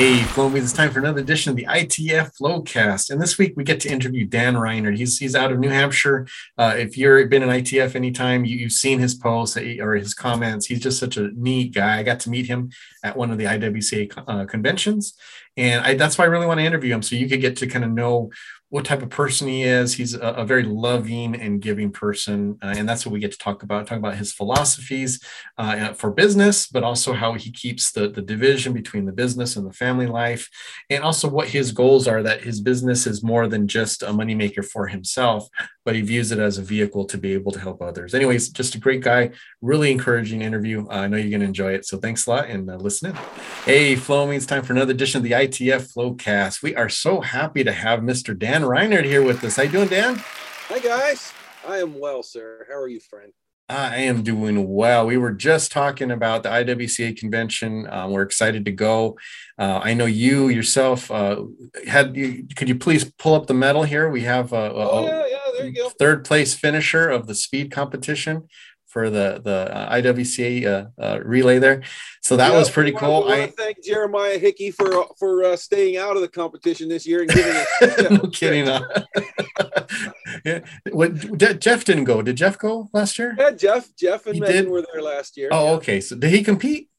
Hey, Flowmies, it's time for another edition of the ITF Flowcast. And this week we get to interview Dan Rinard. He's, he's out of New Hampshire. Uh, if you've been in ITF anytime, you, have seen his posts or his comments. He's just such a neat guy. I got to meet him at one of the IWCA uh, conventions. And I, that's why I really want to interview him so you could get to kind of know what type of person he is. He's a, a very loving and giving person, uh, and that's what we get to talk about. Talk about his philosophies uh, for business, but also how he keeps the the division between the business and the family life, and also what his goals are. That his business is more than just a moneymaker for himself, but he views it as a vehicle to be able to help others. Anyways, just a great guy. Really encouraging interview. Uh, I know you're going to enjoy it. So thanks a lot and uh, listen in. Hey, Flow, it's time for another edition of the ITF Flowcast. We are so happy to have Mr. Dan Rinard here with us. How you doing, Dan? Hi, guys. I am well, sir. How are you, friend? I am doing well. We were just talking about the IWCA convention. Um, we're excited to go. Uh, I know you yourself uh, had. You, could you please pull up the medal here? We have a, a, oh, yeah, yeah, there you go. third place finisher of the speed competition for the the uh, IWCA uh, uh, relay there. So that yeah, was pretty cool. I, I thank Jeremiah Hickey for for uh, staying out of the competition this year and giving it. no kidding. yeah. What Jeff didn't go? Did Jeff go last year? Yeah, Jeff. Jeff and Megan were there last year. Oh, yeah. okay. So did he compete?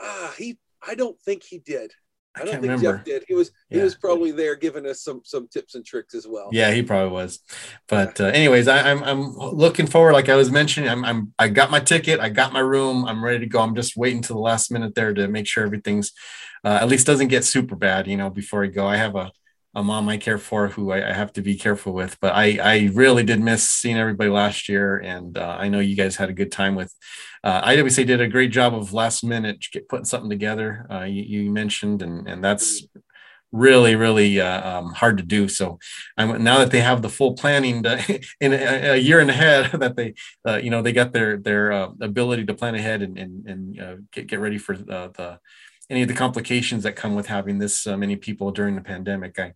Ah, he. I don't think he did. I, I don't think remember. Jeff did. He was yeah. he was probably there giving us some some tips and tricks as well. Yeah, he probably was. But uh, anyways, I, am I'm, I'm looking forward. Like I was mentioning, I'm I'm I got my ticket, I got my room, I'm ready to go. I'm just waiting to the last minute there to make sure everything's uh, at least doesn't get super bad, you know, before I go. I have a a mom I care for who I, I, have to be careful with. But I, I really did miss seeing everybody last year, and uh, I know you guys had a good time with. Uh, IWC did a great job of last minute putting something together. Uh, you, you, mentioned, and and that's really really uh, um, hard to do. So I'm, now that they have the full planning to, in a, a, year and ahead, that they uh, you know they got their their uh, ability to plan ahead and and, and get get ready for the, the any of the complications that come with having this uh, many people during the pandemic. I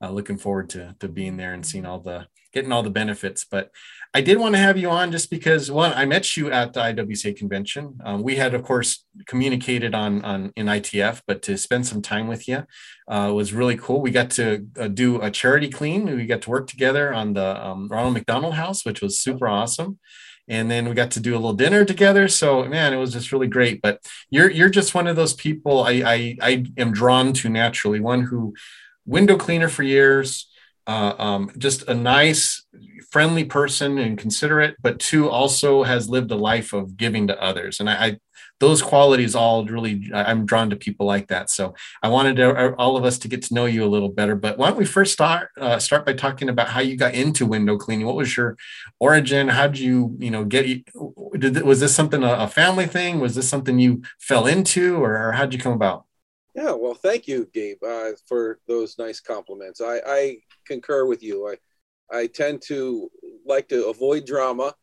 uh, looking forward to to being there and seeing all the getting all the benefits. But I did want to have you on just because one, I met you at the IWCA convention. Um, we had, of course, communicated on on in ITF, but to spend some time with you uh, was really cool. We got to uh, do a charity clean. We got to work together on the um, Ronald McDonald House, which was super awesome and then we got to do a little dinner together. So man, it was just really great. But you're you're just one of those people I I, I am drawn to naturally. One who window cleaner for years, uh, um, just a nice, friendly person and considerate, but two also has lived a life of giving to others. And I, I those qualities all really i'm drawn to people like that. So i wanted to, uh, all of us to get to know you a little better but why don't we first start uh, start by talking about how you got into window cleaning? What was your origin? How did you you know get did was this something a, family thing? Was this something you fell into or, or how did you come about? Yeah well thank you gabe uh, for those nice compliments. I i concur with you. I i tend to like to avoid drama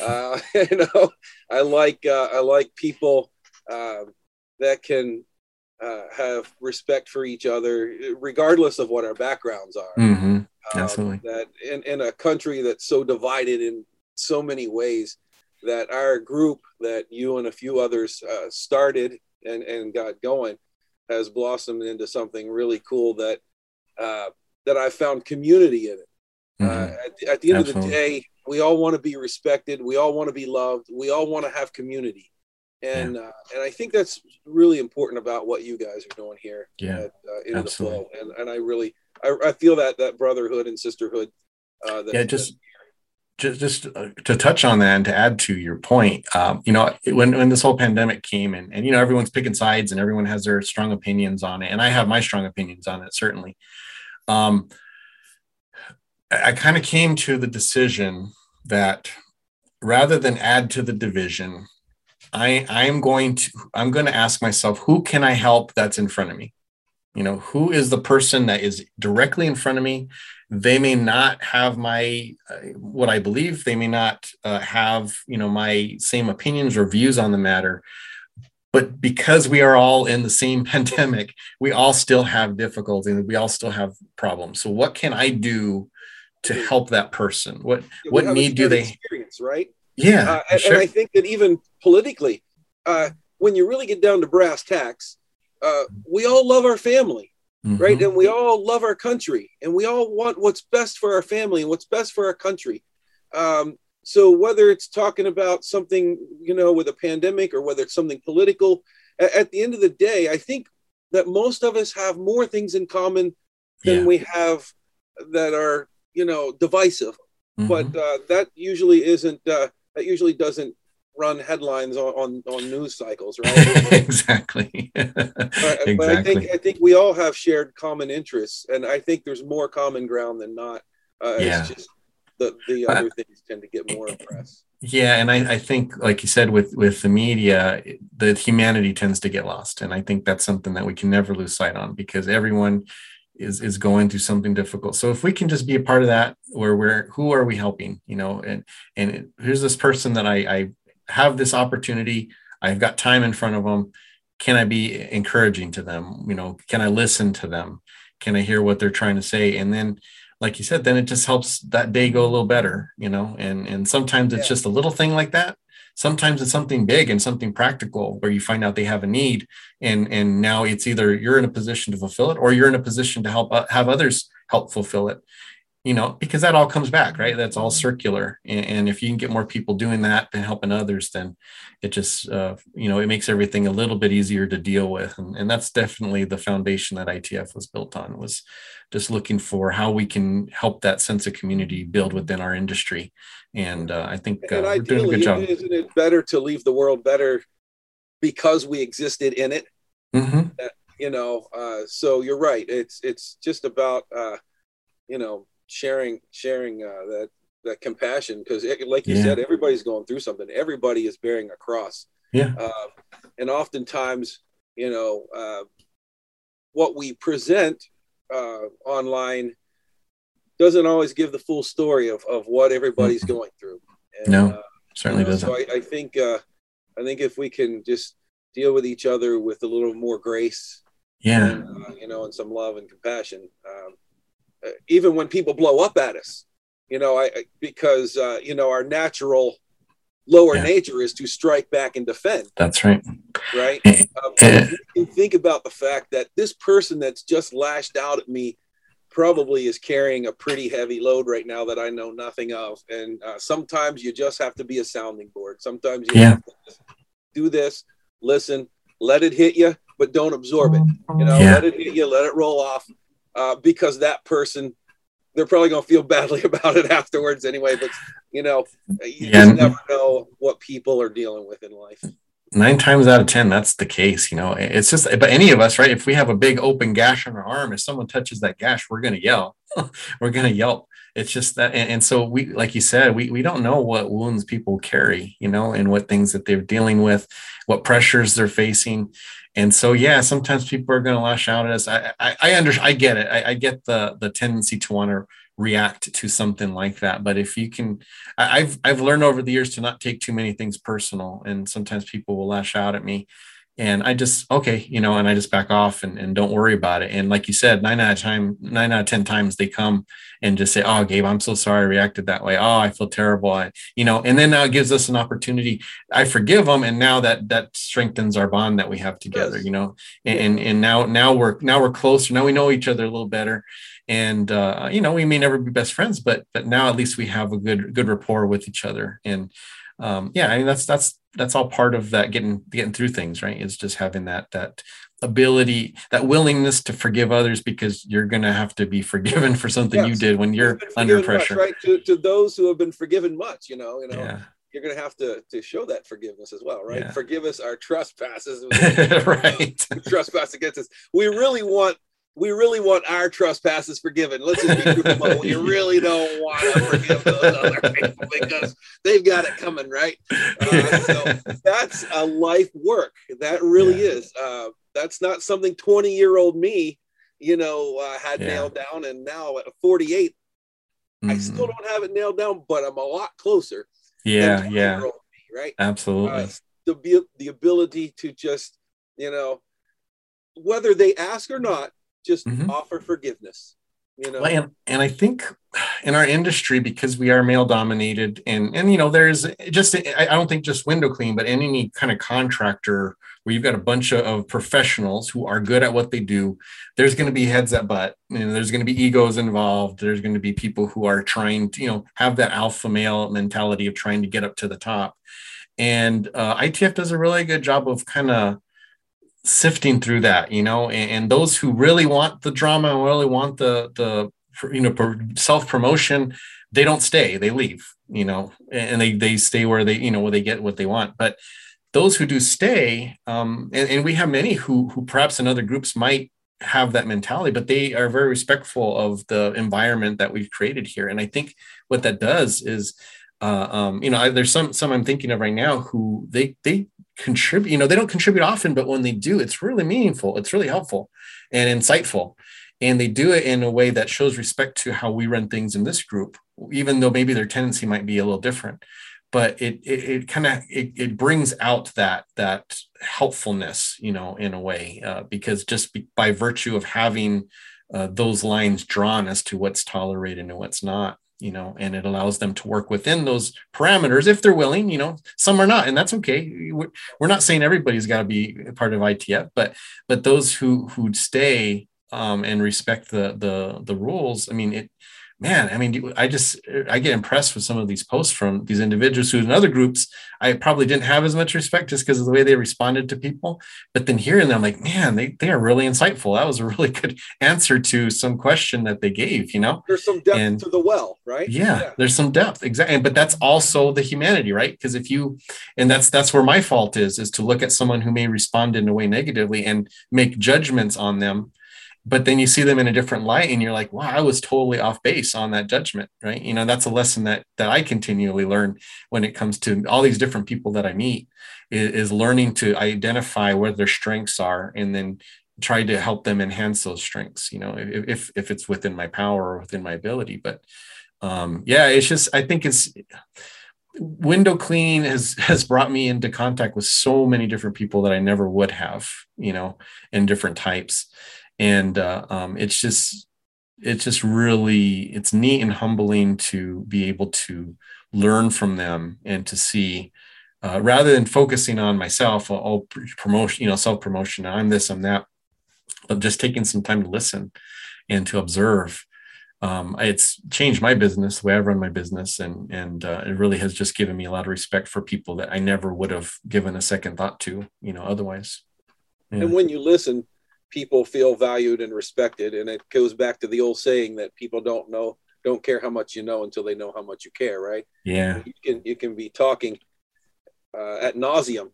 uh, you know, I like uh, I like people uh, that can uh, have respect for each other, regardless of what our backgrounds are. Mm-hmm. Um, Absolutely. that in, in a country that's so divided in so many ways, that our group that you and a few others uh, started and, and got going has blossomed into something really cool that uh, that I found community in it. Mm-hmm. At, at, the end Absolutely. of the day, we all want to be respected. We all want to be loved. We all want to have community. And yeah. uh, and i think that's really important about what you guys are doing here yeah at, uh, into the flow and and i really I, I feel that that brotherhood and sisterhood uh, that, yeah just just just uh, to touch on that and to add to your point um, you know when when this whole pandemic came and and you know everyone's picking sides and everyone has their strong opinions on it and i have my strong opinions on it certainly um, I kind of came to the decision that rather than add to the division, I I'm going to I'm going to ask myself who can I help that's in front of me. You know, who is the person that is directly in front of me? They may not have my uh, what I believe. They may not uh, have you know my same opinions or views on the matter. But because we are all in the same pandemic, we all still have difficulty and we all still have problems. So, what can I do to help that person? What yeah, what need do they experience, right? Yeah, uh, and, sure. and, I think that even politically, uh, when you really get down to brass tacks, uh, we all love our family, mm-hmm. right? And we all love our country, and we all want what's best for our family and what's best for our country. Um, so whether it's talking about something, you know, with a pandemic or whether it's something political, at, at the end of the day, I think that most of us have more things in common than yeah. we have that are, you know, divisive. Mm-hmm. But uh, that usually isn't. Uh, that usually doesn't run headlines on, on, on news cycles, right? exactly. but, exactly. but I think I think we all have shared common interests, and I think there's more common ground than not. Uh, yeah. It's just the the other things tend to get more press. Yeah, and I, I think, like you said, with with the media, the humanity tends to get lost, and I think that's something that we can never lose sight on because everyone is is going through something difficult. So if we can just be a part of that, where we're who are we helping, you know, and and here's this person that I, I have this opportunity. I've got time in front of them. Can I be encouraging to them? You know, can I listen to them? Can I hear what they're trying to say? And then, like you said, then it just helps that day go a little better, you know. And and sometimes it's yeah. just a little thing like that. Sometimes it's something big and something practical where you find out they have a need, and and now it's either you're in a position to fulfill it or you're in a position to help uh, have others help fulfill it you know, because that all comes back, right? That's all circular. And, and if you can get more people doing that and helping others, then it just, uh, you know, it makes everything a little bit easier to deal with. And, and that's definitely the foundation that ITF was built on was just looking for how we can help that sense of community build within our industry. And uh, I think uh, we're doing a good job. Isn't it better to leave the world better because we existed in it? Mm-hmm. you know, uh, so you're right. It's, it's just about, uh, you know, sharing sharing uh, that that compassion because like you yeah. said everybody's going through something everybody is bearing a cross yeah uh, and oftentimes you know uh, what we present uh, online doesn't always give the full story of, of what everybody's mm-hmm. going through. And, no uh, certainly you know, doesn't. So I, I think uh, i think if we can just deal with each other with a little more grace yeah. and, uh, you know and some love and compassion um, uh, even when people blow up at us, you know, I, because, uh, you know, our natural lower yeah. nature is to strike back and defend. That's right. Right. um, you think about the fact that this person that's just lashed out at me probably is carrying a pretty heavy load right now that I know nothing of. And uh, sometimes you just have to be a sounding board. Sometimes you yeah. have to do this, listen, let it hit you, but don't absorb it. You know, yeah. let it hit you, let it roll off, uh, because that person they're probably going to feel badly about it afterwards anyway but you know you yeah. just never know what people are dealing with in life. nine times out of ten that's the case you know. It's just but any of us right if we have a big open gash on our arm if someone touches that gash we're going to yell. We're going to yelp. It's just that and, and, so we like you said we, we don't know what wounds people carry you know and what things that they're dealing with what pressures they're facing and so yeah sometimes people are going to lash out at us. I i, I under i get it. I, I get the the tendency to want to react to something like that. But if you can I, i've i've learned over the years to not take too many things personal. And sometimes people will lash out at me and I just okay, you know, and I just back off and, and don't worry about it. And like you said, nine out of time, nine out of ten times they come and just say, "Oh, Gabe, I'm so sorry, I reacted that way. Oh, I feel terrible." I, you know, and then now it gives us an opportunity. I forgive them, and now that that strengthens our bond that we have together. You know, and, and and now now we're now we're closer. Now we know each other a little better, and uh, you know, we may never be best friends, but but now at least we have a good good rapport with each other. And um, yeah, I mean that's that's that's all part of that getting getting through things, right? Is just having that that ability, that willingness to forgive others because you're going to have to be forgiven for something yes. you did when you're under pressure, much, right? To, to those who have been forgiven much, you know, you know. Yeah. You're going to have to to show that forgiveness as well, right? Yeah. Forgive us our trespasses, right? trespass against us. We really want we really want our trespasses forgiven. Let's just be truthful. we really don't want to forgive those other people because they've got it coming, right? Uh, so that's a life work. That really yeah. is. Uh, that's not something 20 year old me, you know, uh, had yeah. nailed down. And now at 48, mm-hmm. I still don't have it nailed down, but I'm a lot closer. Yeah. Yeah. Me, right. Absolutely. Uh, the, the ability to just, you know, whether they ask or not, just mm-hmm. offer forgiveness you know and, and i think in our industry because we are male dominated and and you know there's just i don't think just window clean but any kind of contractor where you've got a bunch of, of professionals who are good at what they do, there's going to be heads at butt. You know, there's going to be egos involved. There's going to be people who are trying to, you know, have that alpha male mentality of trying to get up to the top. And uh, ITF does a really good job of kind of sifting through that, you know, and, and, those who really want the drama and really want the the you know self promotion, they don't stay, they leave, you know, and they they stay where they you know where they get what they want. But those who do stay, um, and, and we have many who who perhaps in other groups might have that mentality, but they are very respectful of the environment that we've created here. And I think what that does is uh, um, you know, I, there's some some I'm thinking of right now who they they contribute. You know, they don't contribute often, but when they do, it's really meaningful. It's really helpful and insightful, and they do it in a way that shows respect to how we run things in this group, even though maybe their tendency might be a little different. But it it, it kind of it, it brings out that that helpfulness, you know, in a way, uh, because just be, by virtue of having uh, those lines drawn as to what's tolerated and what's not you know and it allows them to work within those parameters if they're willing you know some are not and that's okay. We're not saying everybody's got to be part of itf but but those who who stay um, and respect the the the rules i mean it man, I mean, I just uh, I get impressed with some of these posts from these individuals who in other groups I probably didn't have as much respect just because of the way they responded to people. But then hearing them, like, man, they they are really insightful. That was a really good answer to some question that they gave. You know, there's some depth and, to the well, right? Yeah, yeah, there's some depth exactly. But that's also the humanity, right? Because if you and that's that's where my fault is is to look at someone who may respond in a way negatively and make judgments on them but then you see them in a different light and you're like wow i was totally off base on that judgment right? You know that's a lesson that that i continually learn when it comes to all these different people that i meet is, is learning to identify where their strengths are and then try to help them enhance those strengths you know if if it's within my power or within my ability. But um yeah it's just i think it's window clean has has brought me into contact with so many different people that i never would have you know in different types and uh, um, it's just it's just really it's neat and humbling to be able to learn from them and to see uh, rather than focusing on myself all promotion you know self promotion i'm this i'm that but just taking some time to listen and to observe um, it's changed my business the way i run my business and and uh, it really has just given me a lot of respect for people that i never would have given a second thought to you know otherwise yeah. and when you listen people feel valued and respected. And it goes back to the old saying that people don't know, don't care how much you know until they know how much you care, right? Yeah. You can you can be talking uh, at nauseum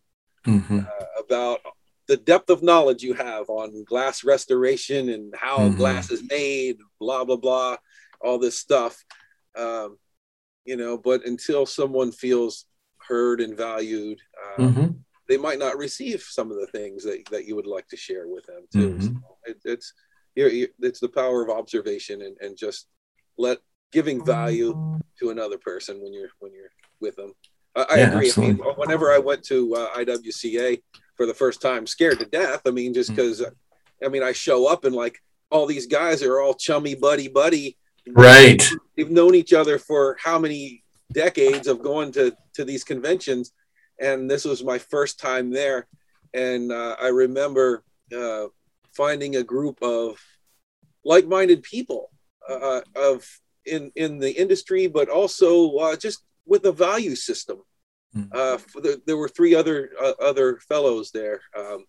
mm-hmm. uh, about the depth of knowledge you have on glass restoration and how mm-hmm. glass is made, blah blah blah, all this stuff. Um, you know, but until someone feels heard and valued, uh, mm-hmm they might not receive some of the things that, that you would like to share with them too. Mm-hmm. So it, it's you're, you're, it's the power of observation and, and just let giving value to another person when you're when you're with them. I, I agree. I mean, whenever I went to uh, IWCA for the first time, scared to death. I mean, just because mm-hmm. I mean, I show up and like all these guys are all chummy buddy buddy. Right. They've known each other for how many decades of going to to these conventions and this was my first time there. And uh, I remember uh, finding a group of like-minded people uh, of in in the industry, but also uh, just with a value system. Mm. The, there were three other uh, other fellows there, um,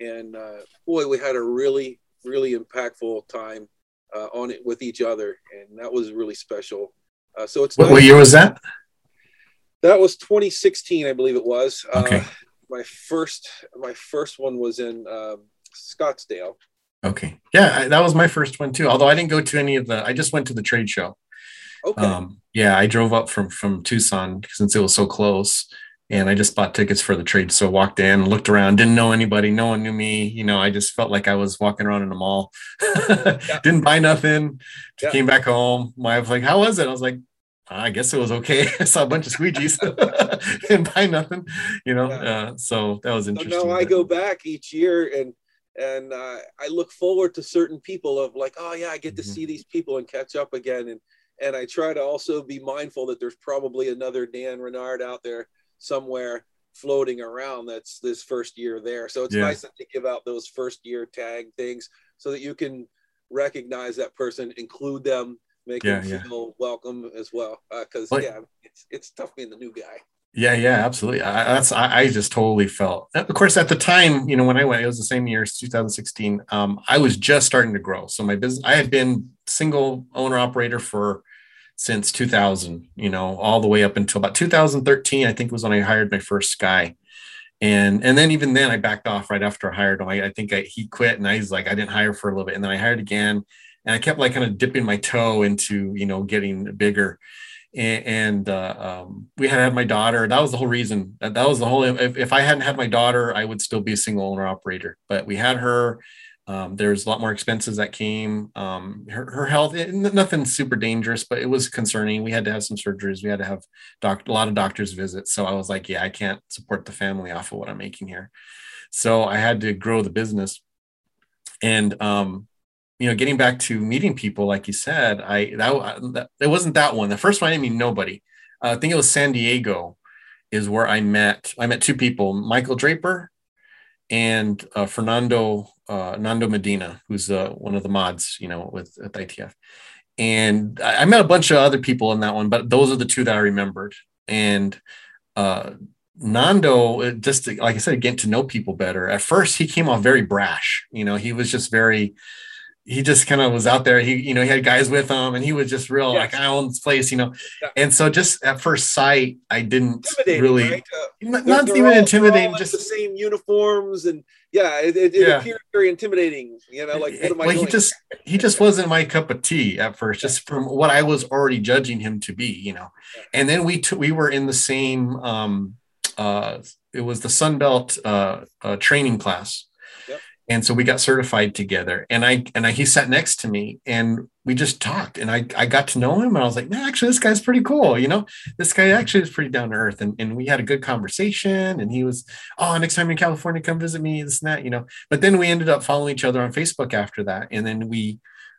and uh, boy, we had a really really impactful time on it with each other, and that was really special. so it's what, nice what year was that? That was 2016, I believe it was. Uh, okay. Uh, my first, my first one was in um, Scottsdale. Okay. Yeah, that was my first one too. Although I didn't go to any of the, I just went to the trade show. Okay. Um, yeah, I drove up from from Tucson since it was so close, and I just bought tickets for the trade. So walked in, looked around, didn't know anybody, no one knew me. You know, I just felt like I was walking around in a mall. yeah. Didn't buy nothing. Yeah. Came back home. My wife was like, "How was it?" I was like, I guess it was okay. I saw a bunch of squeegees and buy nothing, you know. Yeah. Uh, so that was interesting. So now I go back each year and and uh, I look forward to certain people of like, oh yeah, I get to mm-hmm. see these people and catch up again. And and I try to also be mindful that there's probably another Dan Rinard out there somewhere floating around that's this first year there. So it's Yeah. nice to give out those first year tag things so that you can recognize that person, include them, make Yeah, yeah. feel welcome as well. Because But- yeah, it's it's tough being the new guy. Yeah, yeah, absolutely. I, that's I, I just totally felt. Of course, at the time, you know, when I went, it was the same year, it's 2016. Um, I was just starting to grow. So my business, I had been single owner operator for since 2000. You know, all the way up until about 2013. I think was when I hired my first guy, and and then even then I backed off right after I hired him. I, I think I, he quit, and I was like, I didn't hire for a little bit, and then I hired again, and I kept like kind of dipping my toe into you know getting bigger and, uh, um, we had had my daughter. That was the whole reason. That, that was the whole. If, if I hadn't had my daughter, I would still be a single owner operator. But we had her. Um, there's a lot more expenses that came. Um, her, her health, it, nothing super dangerous, but it was concerning. We had to have some surgeries. We had to have doc, a lot of doctors visits. So I was like, yeah, I can't support the family off of what I'm making here. So I had to grow the business. And um, you know, getting back to meeting people, like you said, I that, that it wasn't that one. The first one I didn't meet nobody. Uh, I think it was San Diego, is where I met. I met two people, Michael Draper and uh, Fernando uh, Nando Medina, who's uh, one of the mods, you know, with at ITF. And I, I met a bunch of other people in that one, but those are the two that I remembered. And uh, Nando, just to- like I said, getting to know people better. At first, he came off very brash. You know, he was just very. He just kind of was out there. He, you know, he had guys with him, and he was just real Yes. like I own this place, you know. Yeah. And so, just at first sight, I didn't really, right? Uh, not, they're- not they're even all- intimidating. Just the same uniforms and yeah, it, it, it Yeah. appeared very intimidating. You know, like what am I well, he just he just wasn't my cup of tea at first, just from what I was already judging him to be, you know. And then we t- we were in the same um uh it was the Sunbelt uh, uh training class. And so we got certified together and I and I, he sat next to me and we just talked and I, I got to know him and I was like, man, actually this guy's pretty cool. You know, this guy actually is pretty down to earth and, and we had a good conversation and he was, oh, next time in California, come visit me, this and that, you know. But then we ended up following each other on Facebook after that. And then we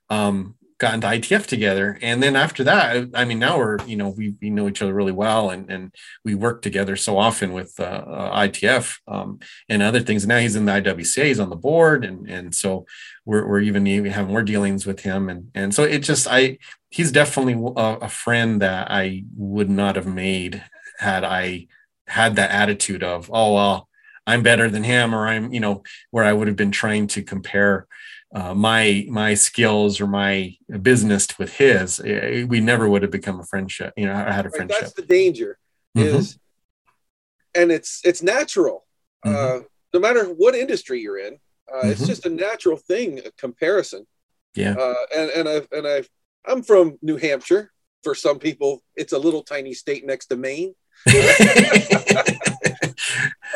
um, got into ITF together. And then after that, I mean, now we're, you know, we, we know each other really well and, and we work together so often with uh, uh, ITF um, and other things. Now he's in the IWCA, he's on the board. And, and so we're, we're even even having more dealings with him. And, and so it just, I, he's definitely a, a friend that I would not have made had I had that attitude of, oh, well, I'm better than him, or I'm, you know, where I would have been trying to compare uh, my my skills or my business with his. Eh, We never would have become a friendship, you know, I had a Right, friendship. that's the danger Mhm. is and it's it's natural Mm-hmm. uh no matter what industry you're in uh, it's Mhm. just a natural thing a comparison Yeah. uh and and i and i i'm from new hampshire for some people it's a little tiny state next to maine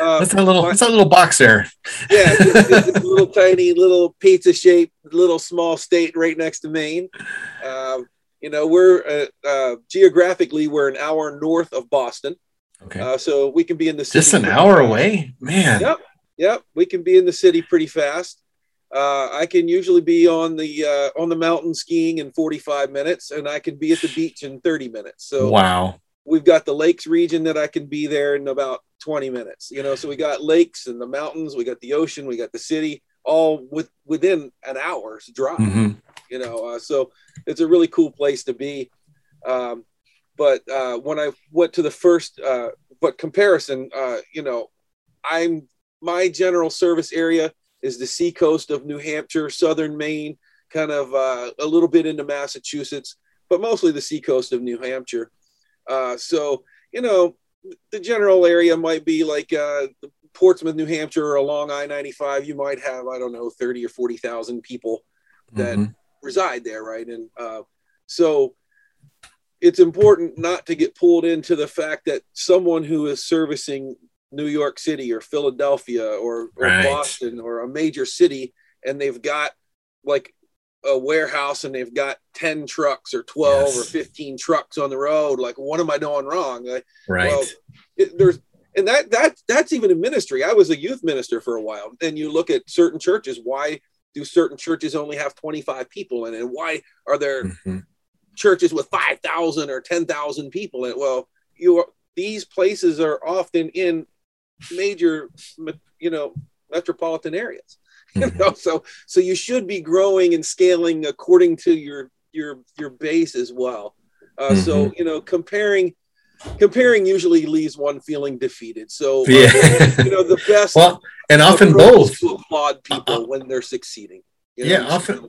uh, that's a little my- that's a little box there. yeah it's, it's a little tiny little pizza shaped little small state right next to maine um, you know we're uh, uh, geographically we're an hour north of boston Okay. uh, so we can be in the city Just an hour fast. away, man. Yep. Yep, we can be in the city pretty fast. Uh, I can usually be on the uh, on the mountain skiing in 45 minutes, and I can be at the beach in 30 minutes. So Wow. We've got the lakes region that I can be there in about 20 minutes. You know, so we got lakes and the mountains, we got the ocean, we got the city, all with within an hour's drive hmm you know uh, so it's a really cool place to be um, but uh, when i went to the first uh, but comparison uh, you know i'm my general service area is the seacoast of new hampshire southern maine kind of uh, a little bit into massachusetts but mostly the seacoast of new hampshire uh, so you know the general area might be like uh, portsmouth new hampshire or along i-95 you might have i don't know 30 or 40000 people that Mhm. reside there, right? And uh, so it's important not to get pulled into the fact that someone who is servicing New York City or Philadelphia or, or Right. Boston or a major city, and they've got like a warehouse and they've got 10 trucks or 12 or 15 trucks on the road like what am i doing wrong Like, Right. well, it, there's and that that that's even a ministry i was a youth minister for a while and you look at certain churches why do certain churches only have 25 people in it why are there Mhm. churches with 5000 or 10000 people in it well you are, these places are often in major, you know, metropolitan areas. You mm-hmm. know, so so you should be growing and scaling according to your your your base as well. Uh, mm-hmm. So you know, comparing comparing usually leaves one feeling defeated. So uh, yeah. you know, the best well, and often both to applaud people when they're succeeding. You know, yeah, often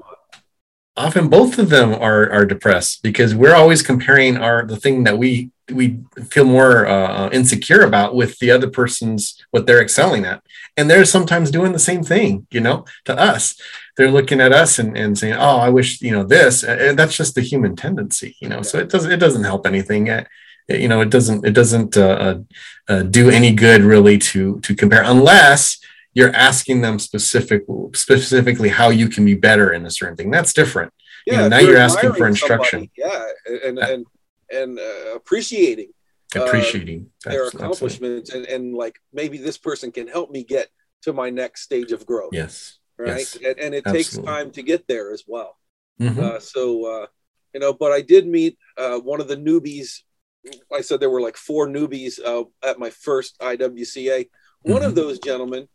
often both of them are are depressed because we're always comparing our the thing that we we feel more uh, insecure about with the other person's what they're excelling at. And they're sometimes doing the same thing you know to us. They're looking at us and, and saying oh i wish you know this. And that's just the human tendency you know yeah. so it doesn't it doesn't help anything. It, you know it doesn't it doesn't uh, uh, uh, do any good really to to compare unless you're asking them specific specifically how you can be better in a certain thing. That's different. Yeah, you know, now you're, you're asking for instruction. somebody, yeah and and and uh, appreciating uh, appreciating. their accomplishments and, and like maybe this person can help me get to my next stage of growth. Yes. Right? Yes. And, and, it Absolutely. takes time to get there as well. Mm-hmm. uh, so uh, you know but i did meet uh, one of the newbies. I said there were like four newbies uh, at my first iwca mm-hmm. one of mm-hmm. those gentlemen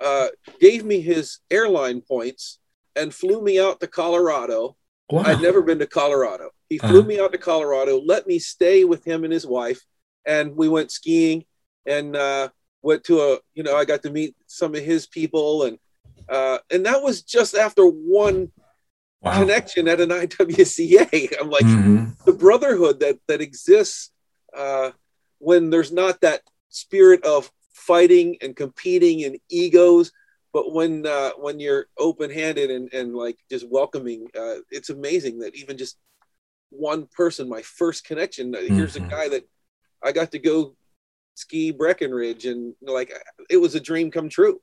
uh, gave me his airline points and flew me out to colorado wow. i'd never been to colorado he flew uh-huh. me out to Colorado, let me stay with him and his wife, and we went skiing and uh, went to a, you know, I got to meet some of his people, and uh, and that was just after one wow. connection at an IWCA. I'm like mm-hmm. the brotherhood that that exists uh, when there's not that spirit of fighting and competing and egos but when uh, when you're open-handed and, and like just welcoming uh, it's amazing that even just one person, my first connection. Mm-hmm. Here's a mm-hmm. guy that I got to go ski Breckenridge, and like it was a dream come true.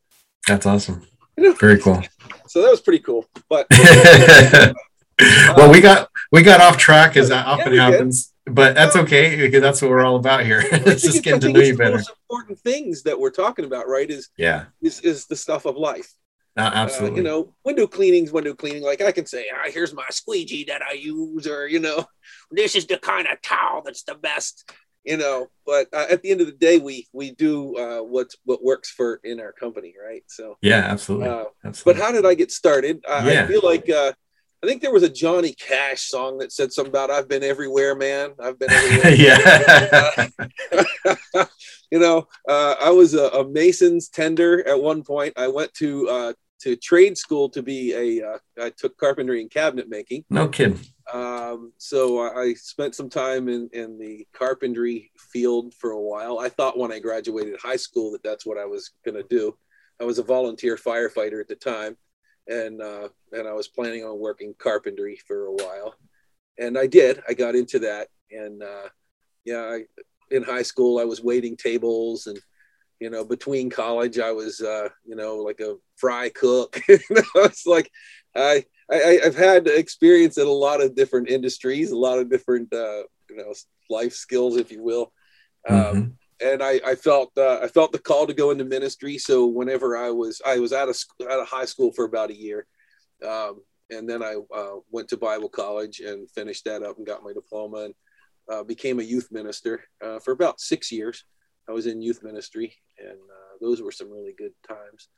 That's awesome. You know? Very cool. So that was pretty cool. But well, we got we got off track as that often yeah, happens. But that's okay because that's what we're all about here. it's just getting to know you better. The most important things that we're talking about, right? Is yeah, is, is the stuff of life. Uh, absolutely. Uh, you know, window cleaning's window cleaning. Like I can say, ah, here's my squeegee that I use, or you know, this is the kind of towel that's the best. You know, but uh, at the end of the day, we we do uh, what what works for in our company, right? So yeah, absolutely. Uh, absolutely. But how did I get started? I, yeah. I feel like uh, I think there was a Johnny Cash song that said something about "I've been everywhere, man. I've been everywhere." yeah. you know, uh, I was a, a, mason's tender at one point. I went to uh, to trade school to be a. Uh, I took carpentry and cabinet making. No kidding. Um, so I spent some time in, in the carpentry field for a while. I thought when I graduated high school that that's what I was going to do. I was a volunteer firefighter at the time, and uh, and I was planning on working carpentry for a while, and I did. I got into that, and uh, yeah, I, in high school I was waiting tables and you know between college i was uh you know like a fry cook it's like I, I i've had experience in a lot of different industries a lot of different uh you know life skills if you will mm-hmm. um and I, I felt uh, I felt the call to go into ministry. So whenever I was I was out of out of high school for about a year, um, and then I uh, went to Bible college and finished that up and got my diploma and uh, became a youth minister uh, for about six years. I was in youth ministry, and uh, those were some really good times.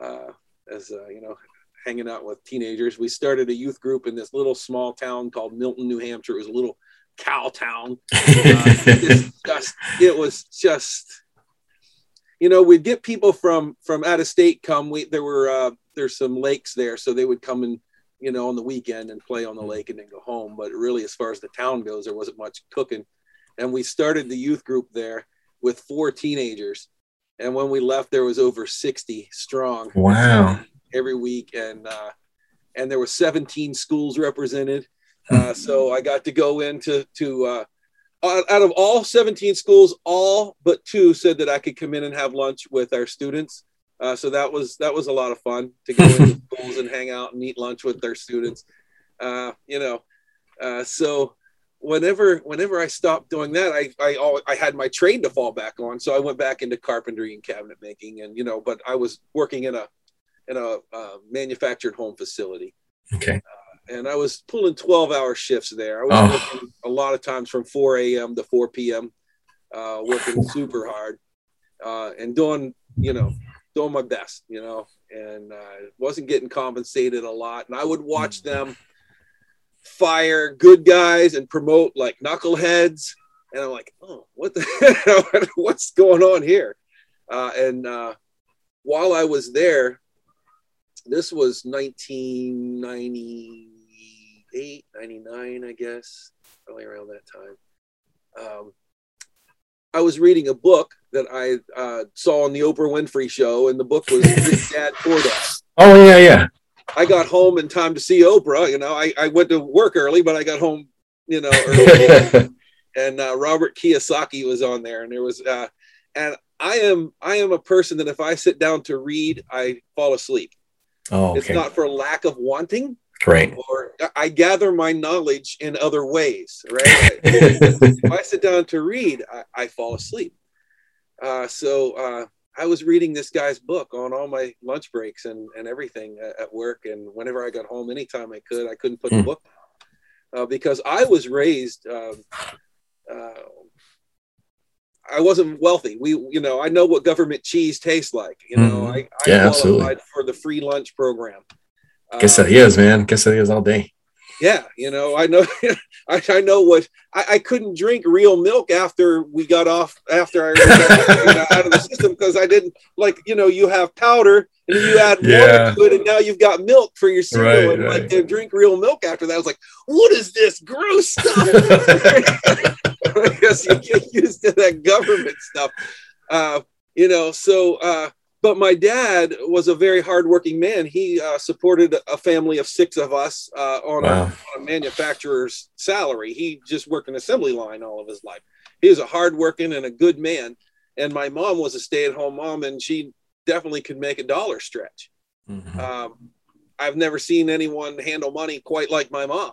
Uh, as you know, hanging out with teenagers, we started a youth group in this little small town called Milton, New Hampshire. It was a little cow town. it, just, it was just, you know, we'd get people from from out of state come. We there were uh, there's some lakes there, so they would come and you know on the weekend and play on the lake and then go home. But really, as far as the town goes, there wasn't much cooking. And we started the youth group there with four teenagers. And when we left, there was over 60 strong. Wow. Every week. And, uh, and there were 17 schools represented. Uh, so I got to go into to uh, out of all 17 schools, all but two said that I could come in and have lunch with our students. Uh, so that was that was a lot of fun to go into schools and hang out and eat lunch with their students. Uh, you know, uh, so whenever whenever I stopped doing that, I I I had my trade to fall back on, so I went back into carpentry and cabinet making, and you know, but I was working in a in a uh, manufactured home facility. Okay. And I was pulling 12 hour shifts there. I was oh. working a lot of times from 4 a.m. to 4 p.m., uh, working super hard. uh, and doing, you know, doing my best, you know, and uh, wasn't getting compensated a lot. And I would watch mm. them fire good guys and promote like knuckleheads. And I'm like, oh, what the what's going on here? Uh, and uh, while I was there, this was 1998, 99, I guess, probably around that time. Um, I was reading a book that I uh, saw on the Oprah Winfrey show, and the book was Rich Dad Poor Dad. Oh yeah, yeah. I got home in time to see Oprah. You know, I, I went to work early, but I got home, you know, early. and uh, Robert Kiyosaki was on there, and there was, uh, and I am I am a person that if I sit down to read, I fall asleep. Oh, okay. It's not for lack of wanting. Right. Or I gather my knowledge in other ways, right? if I sit down to read, I, I fall asleep. Uh, so uh, I was reading this guy's book on all my lunch breaks and, and everything at, at work. And whenever I got home, anytime I could, I couldn't put mm. the hmm. book uh, because I was raised. Um, uh, I wasn't wealthy. We, you know, I know what government cheese tastes like. You know, mm. I, I yeah, absolutely. for the free lunch program. Quesadillas, man. Quesadillas all day. Yeah, you know, I know, I, I know what I, I, couldn't drink real milk after we got off after I got out of the system because I didn't like, you know, you have powder and you add yeah. water to it, and now you've got milk for your cereal, right, and right. like to drink real milk after that. I was like, what is this gross stuff? I guess you get used to that government stuff, uh, you know. So. Uh, but my dad was a very hardworking man. He uh, supported a family of six of us uh, on, wow. a, on, a, manufacturer's salary. He just worked an assembly line all of his life. He was a hardworking and a good man. And my mom was a stay-at-home mom, and she definitely could make a dollar stretch. Mm-hmm. Um, I've never seen anyone handle money quite like my mom.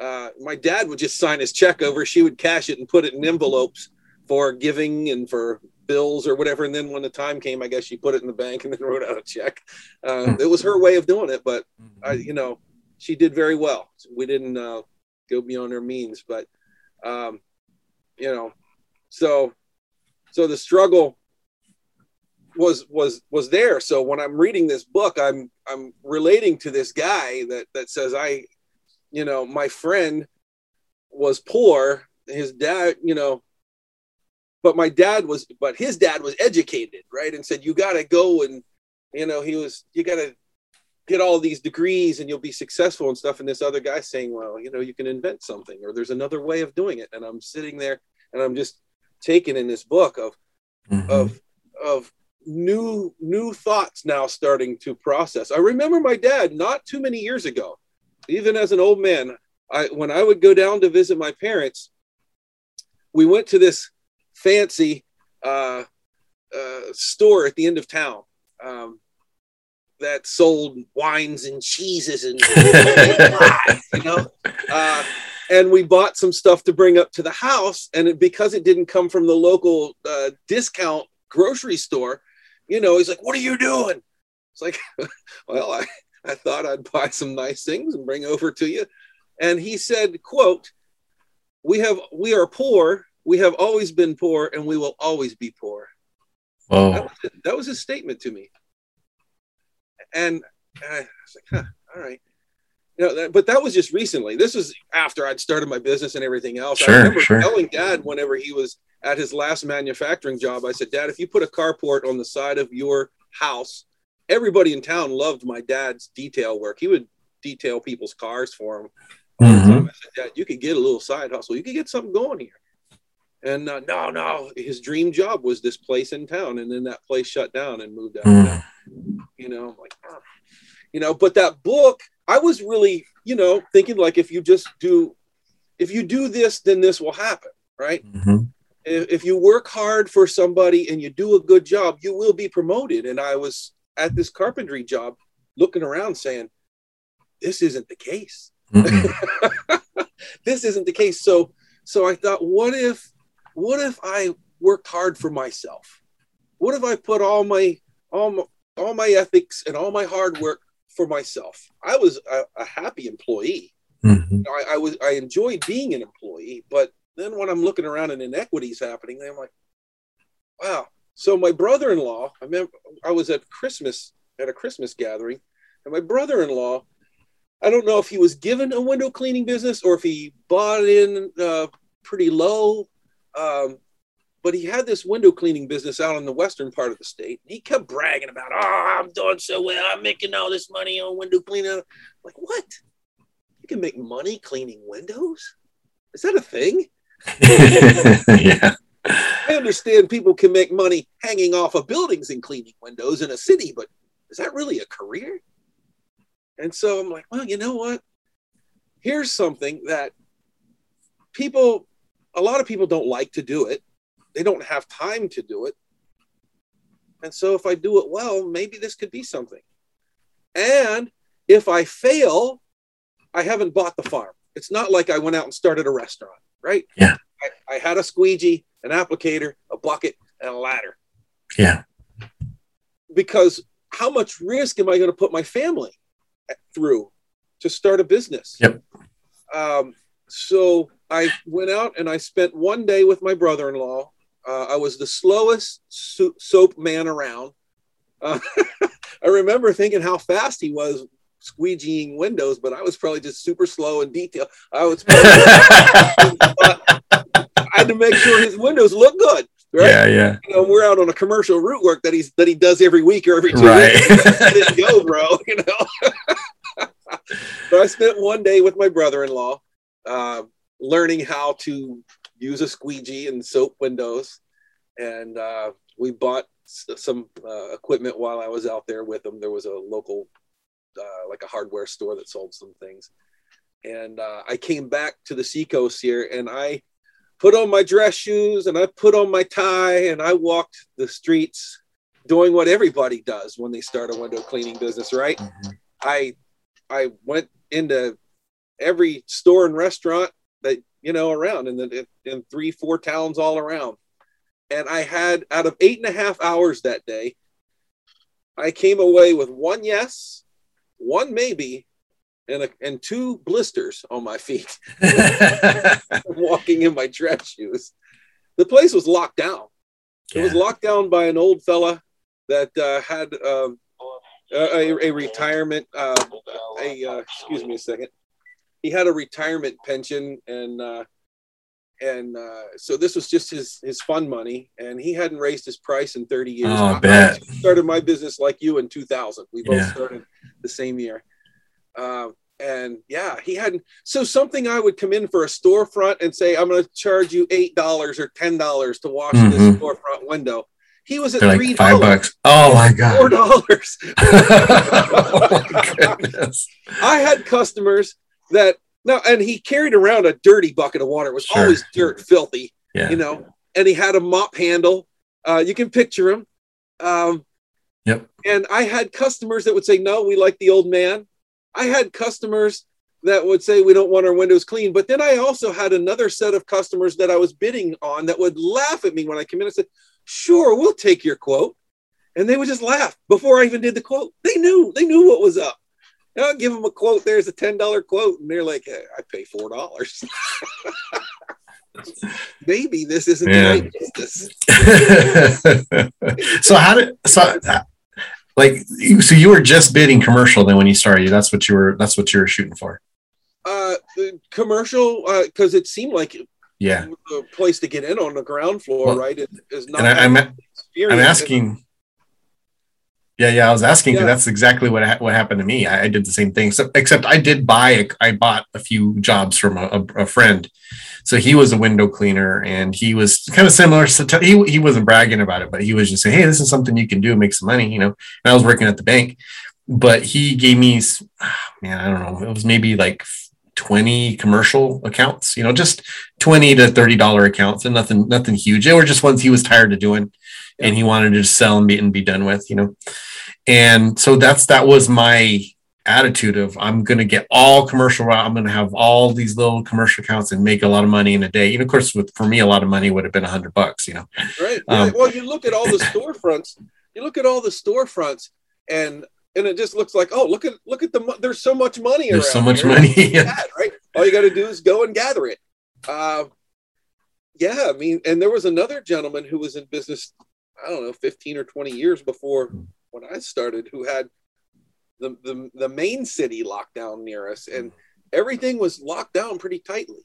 Uh, my dad would just sign his check over. She would cash it and put it in envelopes for giving and for bills or whatever. And then when the time came, I guess she put it in the bank and then wrote out a check. Uh, hmm. it was her way of doing it, but I, you know, she did very well. We didn't uh, go beyond her means, but um, you know, so so the struggle was was was there. So when I'm reading this book, I'm I'm relating to this guy that that says I, you know, my friend was poor. His dad, you know, but my dad was but his dad was educated right? And said you got to go and you know he was you got to get all these degrees and you'll be successful and stuff. And this other guy saying well you know you can invent something or there's another way of doing it. And i'm sitting there and i'm just taking in this book of mm-hmm. of of new new thoughts now starting to process. I remember my dad not too many years ago even as an old man i when i would go down to visit my parents we went to this fancy uh, uh, store at the end of town um, that sold wines and cheeses and you know. Uh, and we bought some stuff to bring up to the house, and it, because it didn't come from the local uh, discount grocery store, you know, he's like, "What are you doing?" It's like, "Well, I, I thought I'd buy some nice things and bring over to you." And he said, "quote We have we are poor we have always been poor and we will always be poor. Oh. That, was, that was his statement to me. And, I was like, huh, all right. You know, that, but that was just recently. This was after I'd started my business and everything else. Sure, I remember sure. telling dad whenever he was at his last manufacturing job, I said, Dad, if you put a carport on the side of your house, everybody in town loved my dad's detail work. He would detail people's cars for him. Mm-hmm. I said, Dad, you could get a little side hustle. You could get something going here. And uh, no, no, his dream job was this place in town, and then that place shut down and moved out. Mm. You know, like, oh. you know, but that book, I was really, you know, thinking like, if you just do, if you do this, then this will happen, right? Mm-hmm. If, if you work hard for somebody and you do a good job, you will be promoted. And I was at this carpentry job, looking around, saying, "This isn't the case. Mm-hmm. this isn't the case." So, so I thought, what if what if I worked hard for myself? What if I put all my all my, all my ethics and all my hard work for myself? I was a, a happy employee. Mm-hmm. I, I, was I enjoyed being an employee, but then when I'm looking around and inequities happening, I'm like, wow, so my brother-in-law, I remember I was at Christmas at a Christmas gathering, and my brother-in-law, I don't know if he was given a window cleaning business or if he bought in uh, pretty low, um, but he had this window cleaning business out in the western part of the state. He kept bragging about, "Oh, I'm doing so well. I'm making all this money on window cleaning." Like, what? You can make money cleaning windows? Is that a thing? yeah. I understand people can make money hanging off of buildings and cleaning windows in a city, but is that really a career? And so I'm like, well, you know what? Here's something that people, a lot of people don't like to do it. They don't have time to do it. And so if I do it well, maybe this could be something. And if I fail, I haven't bought the farm. It's not like I went out and started a restaurant, right? Yeah. I, I had a squeegee, an applicator, a bucket, and a ladder. Yeah. Because how much risk am I going to put my family through to start a business? Yep. Um, so I went out and I spent one day with my brother in law. Uh, I was the slowest so- soap man around. Uh, I remember thinking how fast he was squeegeeing windows, but I was probably just super slow in detail. I was I had to make sure his windows look good. Right? Yeah, yeah. You know, we're out on a commercial route work that he's that he does every week or every two Right. weeks. Go, bro. You know. but I spent one day with my brother-in-law, uh, learning how to use a squeegee and soap windows, and uh, we bought s- some uh, equipment while I was out there with them. There was a local, uh, like a hardware store that sold some things, and uh, I came back to the seacoast here, and I put on my dress shoes and I put on my tie and I walked the streets doing what everybody does when they start a window cleaning business, right? Mhm. I I went into every store and restaurant that you know around in the in three four towns all around, and I had out of eight and a half hours that day, I came away with one yes, one maybe, and a, and two blisters on my feet walking in my dress shoes. The place was locked down. It was locked down by an old fella that uh, had um, a, a retirement. Uh, a uh, excuse me a second. He had a retirement pension, and uh, and uh, so this was just his his fun money, and he hadn't raised his price in thirty years. Oh, I I bet. started my business like you in two thousand. We both Yeah. started the same year. Um, and yeah, he hadn't. So something I would come in for a storefront and say, I'm going to charge you eight dollars or ten dollars to wash this Mhm. storefront window. He was at They're three like five bucks. Oh my god, four dollars. oh. I had customers that no, and he carried around a dirty bucket of water. It was Sure. always dirt, filthy, Yeah. you know. And he had a mop handle. Uh, you can picture him. Um, Yep. And I had customers that would say, "No, we like the old man." I had customers that would say, "We don't want our windows clean." But then I also had another set of customers that I was bidding on that would laugh at me when I came in and said, "Sure, we'll take your quote," and they would just laugh before I even did the quote. They knew, they knew what was up. And I'll give them a quote. There's a ten dollar quote, and they're like, hey, "I pay four dollars." Maybe this isn't Yeah. the right business. so how did so uh, like so you were just bidding commercial then when you started that's what you were that's what you were shooting for Uh, commercial, because it seemed like yeah the place to get in on the ground floor, Well, right? Is, is not. and I, I'm. I'm asking. Yeah, yeah, I was asking because Yeah. that's exactly what ha- what happened to me. I, I did the same thing, so, except I did buy. A, I bought a few jobs from a, a, a friend, so he was a window cleaner, and he was kind of similar. So t- he he wasn't bragging about it, but he was just saying, "Hey, this is something you can do, make some money," you know. And I was working at the bank, but he gave me, ah, man, I don't know, it was maybe like. 20 commercial accounts you know just 20 to 30 dollar accounts and nothing nothing huge they were just ones he was tired of doing and he wanted to sell and be and be done with, you know. And so that's that was my attitude of I'm gonna get all commercial. I'm gonna have all these little commercial accounts and make a lot of money in a day. And of course, with for me, a lot of money would have been a hundred bucks, you know. right? um, well, you look at all the storefronts. You look at all the storefronts, and and it just looks like, oh, look at look at the there's so much money. There's so much here. money. Yeah. that, right? All you got to do is go and gather it. Uh, yeah, I mean, and there was another gentleman who was in business I don't know, 15 or 20 years before when I started, who had the, the, the main city locked down near us and everything was locked down pretty tightly.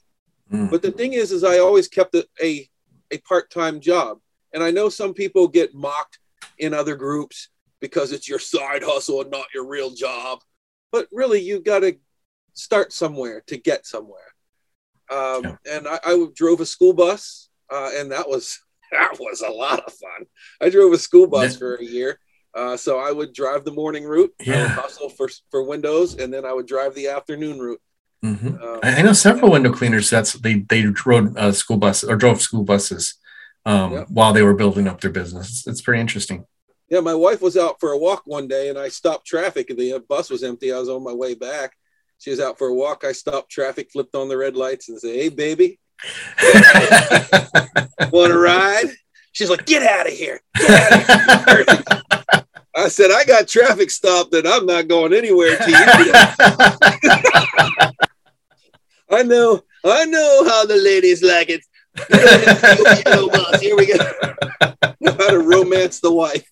Mm. But the thing is, is I always kept a, a, a part-time job. And I know some people get mocked in other groups because it's your side hustle and not your real job. But really, you got to start somewhere to get somewhere. Um, yeah. And I, I, drove a school bus, uh, and that was that was a lot of fun. I drove a school bus for a year. Uh, so I would drive the morning route, yeah. hustle for for windows, and then I would drive the afternoon route. Mm-hmm. Um, I know several window cleaners. That's they they rode uh, school bus or drove school buses um, yep. while they were building up their business. It's, it's, pretty interesting. Yeah, my wife was out for a walk one day, and I stopped traffic. And the bus was empty. I was on my way back. She was out for a walk. I stopped traffic, flipped on the red lights, and said, "Hey, baby, want to ride?" She's like, "Get out of here! Out of here!" I said, I got traffic stopped and I'm not going anywhere to you. I know, I know how the ladies like it. Here we go. how to romance the wife.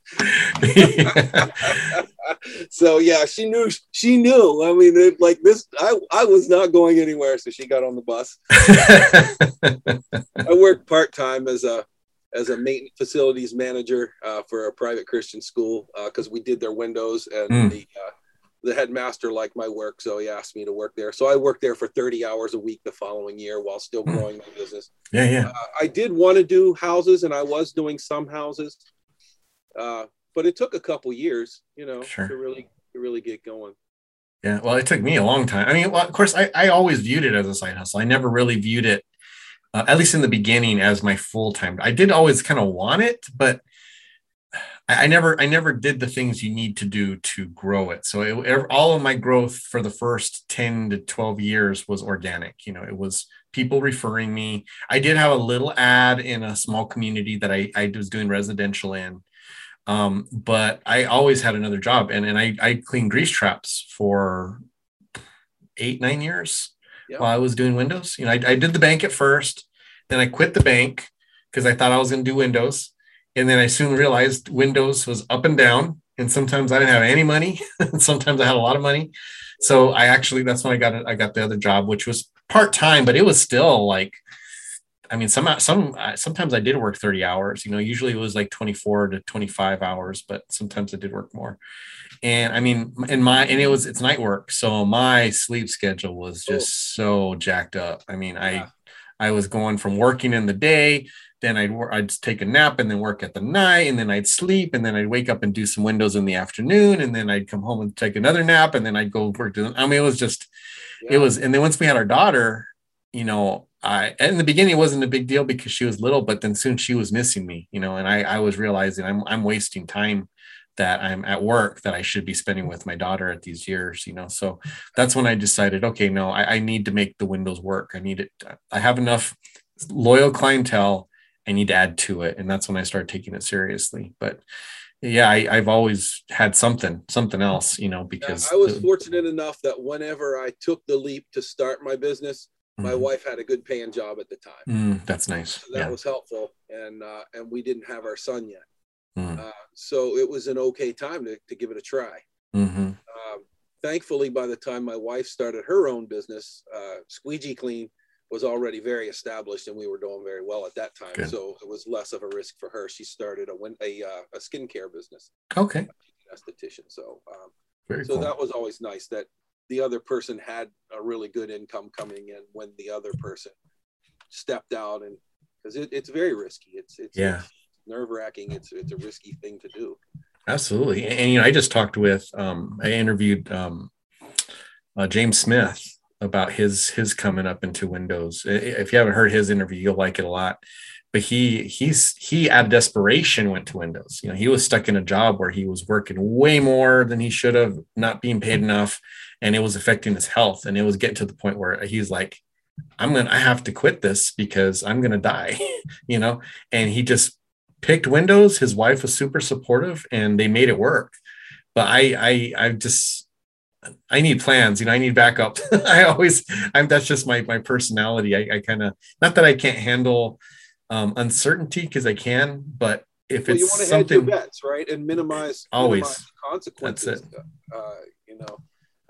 so yeah, she knew. She knew. I mean, it, like this, I I was not going anywhere, so she got on the bus. I worked part time as a as a maintenance facilities manager uh, for a private Christian school because uh, we did their windows and mm. the uh, the headmaster liked my work, so he asked me to work there. So I worked there for 30 hours a week the following year while still mm. growing my business. Yeah, yeah. Uh, I did want to do houses, and I was doing some houses, uh, but it took a couple years, you know, sure. to really to really get going. Yeah, well, it took me a long time. I mean, well, of course, I, I always viewed it as a side hustle. I never really viewed it uh, at least in the beginning as my full time. I did always kind of want it, but I, I, never I never did the things you need to do to grow it. So it, all of my growth for the first 10 to 12 years was organic. You know, it was people referring me. I did have a little ad in a small community that I, I was doing residential in. Um, but I always had another job and, and I, I cleaned grease traps for eight, nine years yep. while I was doing Windows. You know, I, I did the bank at first, then I quit the bank because I thought I was going to do Windows. And then I soon realized Windows was up and down. And sometimes I didn't have any money. sometimes I had a lot of money. So I actually, that's when I got it. I got the other job, which was part time, but it was still like, I mean, some, some, sometimes I did work 30 hours, you know, usually it was like 24 to 25 hours, but sometimes I did work more and I mean, in my and it was it's night work, so my sleep schedule was just so jacked up. I mean, yeah. I I was going from working in the day, then I'd I'd take a nap and then work at the night, and then I'd sleep, and then I'd wake up and do some windows in the afternoon, and then I'd come home and take another nap, and then I'd go work. To, I mean, it was just, yeah. it was, and then once we had our daughter, you know, I in the beginning it wasn't a big deal because she was little, but then soon she was missing me, you know, and I I was realizing I'm I'm wasting time that I'm at work that I should be spending with my daughter at these years, you know. So that's when I decided, okay, no, I, I need to make the windows work. I need it. I have enough loyal clientele. I need to add to it. And that's when I started taking it seriously. But yeah, I, have always had something, something else, you know, because I was the, fortunate enough that whenever I took the leap to start my business, my mm-hmm. wife had a good paying job at the time. Mm, that's nice. So that yeah. was helpful. And, uh, and we didn't have our son yet. Mm. Uh, so it was an okay time to, to give it a try. Mm-hmm. Um, thankfully, by the time my wife started her own business, uh, Squeegee Clean was already very established and we were doing very well at that time. Good. So it was less of a risk for her. She started a, a, uh, a skincare business. Okay. Esthetician. So, um, very so cool. that was always nice that the other person had a really good income coming in when the other person stepped out and because it, it's very risky. It's, it's, yeah. It's, nerve wracking. It's it's a risky thing to do. Absolutely, and, you know, I just talked with, um, I interviewed um, uh, James Smith about his his coming up into Windows. If you haven't heard his interview, you'll like it a lot. But he he's he out of desperation went to Windows. You know, he was stuck in a job where he was working way more than he should have, not being paid enough, and it was affecting his health. And it was getting to the point where he's like, I'm gonna I have to quit this because I'm gonna die, you know. And he just picked Windows. His wife was super supportive, and they made it work. But I, I, I just, I need plans. You know, I need backup. I always, I'm. That's just my my personality. I, I kind of, not that I can't handle um, uncertainty because I can, but if well, it's you want to something hedge your bets, right, and minimize Always. minimize the consequences. That's Uh, you know,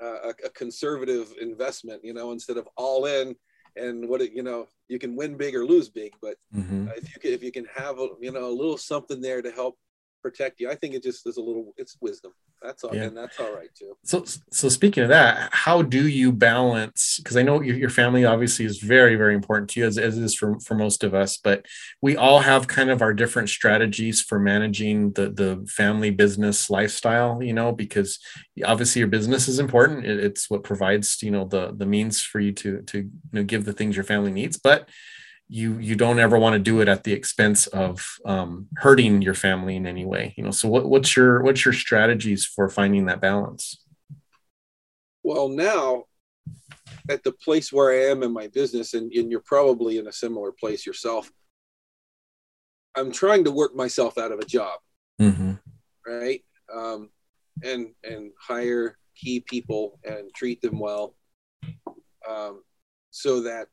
uh, a, a conservative investment. You know, instead of all in, and what it, you know, you can win big or lose big, but Mhm. if you can, if you can have a you know a little something there to help protect you, I think it just is a little. It's wisdom. That's all, Yeah. and that's all right too. So, so speaking of that, how do you balance? Because I know your, your family obviously is very, very important to you, as, as it is for, for most of us. But we all have kind of our different strategies for managing the the family business lifestyle. You know, because obviously your business is important. It, it's what provides you know the the means for you to to you know, give the things your family needs. But you you don't ever want to do it at the expense of um, hurting your family in any way. You know, so what, what's your what's your strategies for finding that balance? Well, now at the place where I am in my business, and, and you're probably in a similar place yourself, I'm trying to work myself out of a job, Mm-hmm. right? Um, and and hire key people and treat them well, um, so that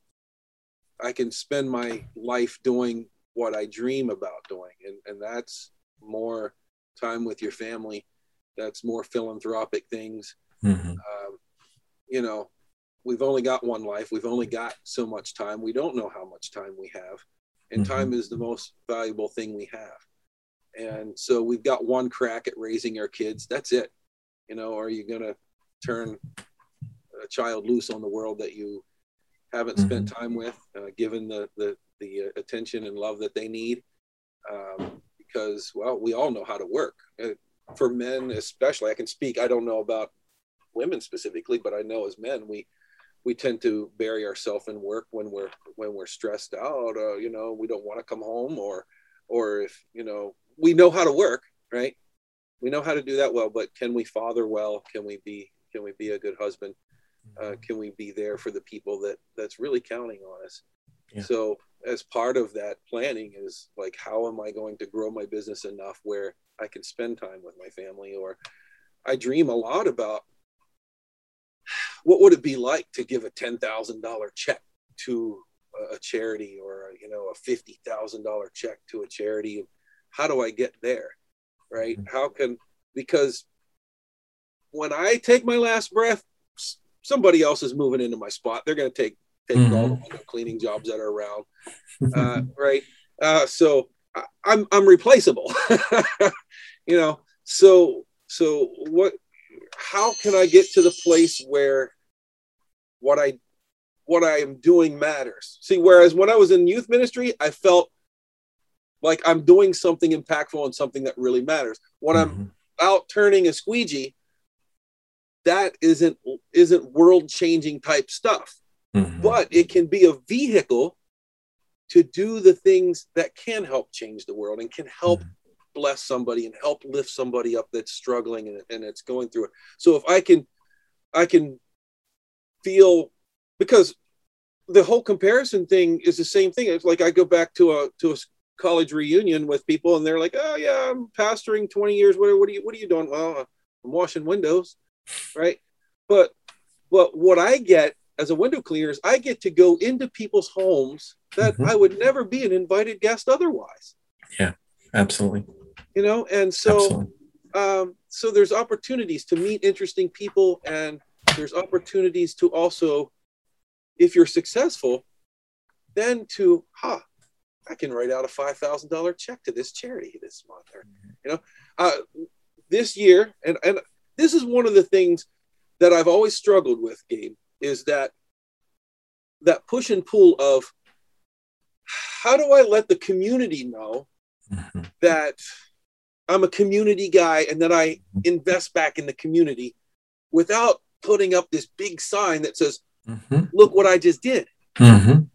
I can spend my life doing what I dream about doing, and and that's more time with your family. That's more philanthropic things Mm-hmm. um, you know, we've only got one life. We've only got so much time. We don't know how much time we have. And Mhm. time is the most valuable thing we have. And so we've got one crack at raising our kids. That's it. You know, are you going to turn a child loose on the world that you haven't spent time with, uh, given the, the, the uh, attention and love that they need? Um, because, well, we all know how to work. Uh, for men, especially, I can speak, I don't know about women specifically, but I know as men, we we tend to bury ourselves in work when we're when we're stressed out. Uh, you know, we don't want to come home, or or if you know we know how to work, right? We know how to do that well, but can we father well? Can we be can we be a good husband? Uh, can we be there for the people that that's really counting on us? Yeah. So as part of that planning is like, how am I going to grow my business enough where I can spend time with my family? Or I dream a lot about what would it be like to give a ten thousand dollar check to a- charity or you know a fifty thousand dollar check to a charity? How do I get there? Right? Mhm. How can because when I take my last breath, somebody else is moving into my spot. They're going to take take all the window cleaning jobs that are around, uh, right? Uh, so I, I'm I'm replaceable, you know. So so what? How can I get to the place where what I what I am doing matters? See, whereas when I was in youth ministry, I felt like I'm doing something impactful and something that really matters. When I'm Mhm. out turning a squeegee, that isn't isn't world changing type stuff Mhm. but it can be a vehicle to do the things that can help change the world and can help bless somebody and help lift somebody up that's struggling and, and it's going through it. So if i can i can feel because the whole comparison thing is the same thing. It's like i go back to a to a college reunion with people and they're like oh yeah i'm pastoring 20 years. What, what are you what are you doing? Well i'm washing windows right but but what i get as a window cleaner is I get to go into people's homes that Mhm. I would never be an invited guest otherwise. Yeah, absolutely. You know, and so Absolutely. um, so there's opportunities to meet interesting people, and there's opportunities to also, if you're successful, then to ha, I can write out a five thousand dollar check to this charity this month, or you know, uh, this year, and and this is one of the things that I've always struggled with, Gabe, is that that push and pull of how do I let the community know Mhm. that I'm a community guy and that I invest back in the community without putting up this big sign that says, Mhm. look what I just did. Mhm.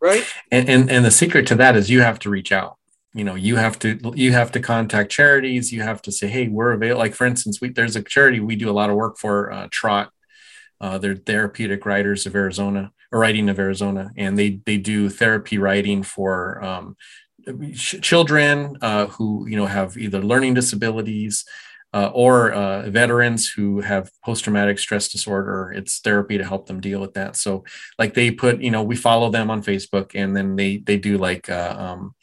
Right. and and and the secret to that is you have to reach out you know you have to you have to contact charities you have to say hey we're available like for instance we there's a charity we do a lot of work for uh, trot. Uh, they're therapeutic riders of arizona or riding of arizona and they they do therapy riding for um, ch- children uh, who you know have either learning disabilities uh, or uh, veterans who have post-traumatic stress disorder. It's therapy to help them deal with that. So like they put you know we follow them on facebook and then they they do like uh, um,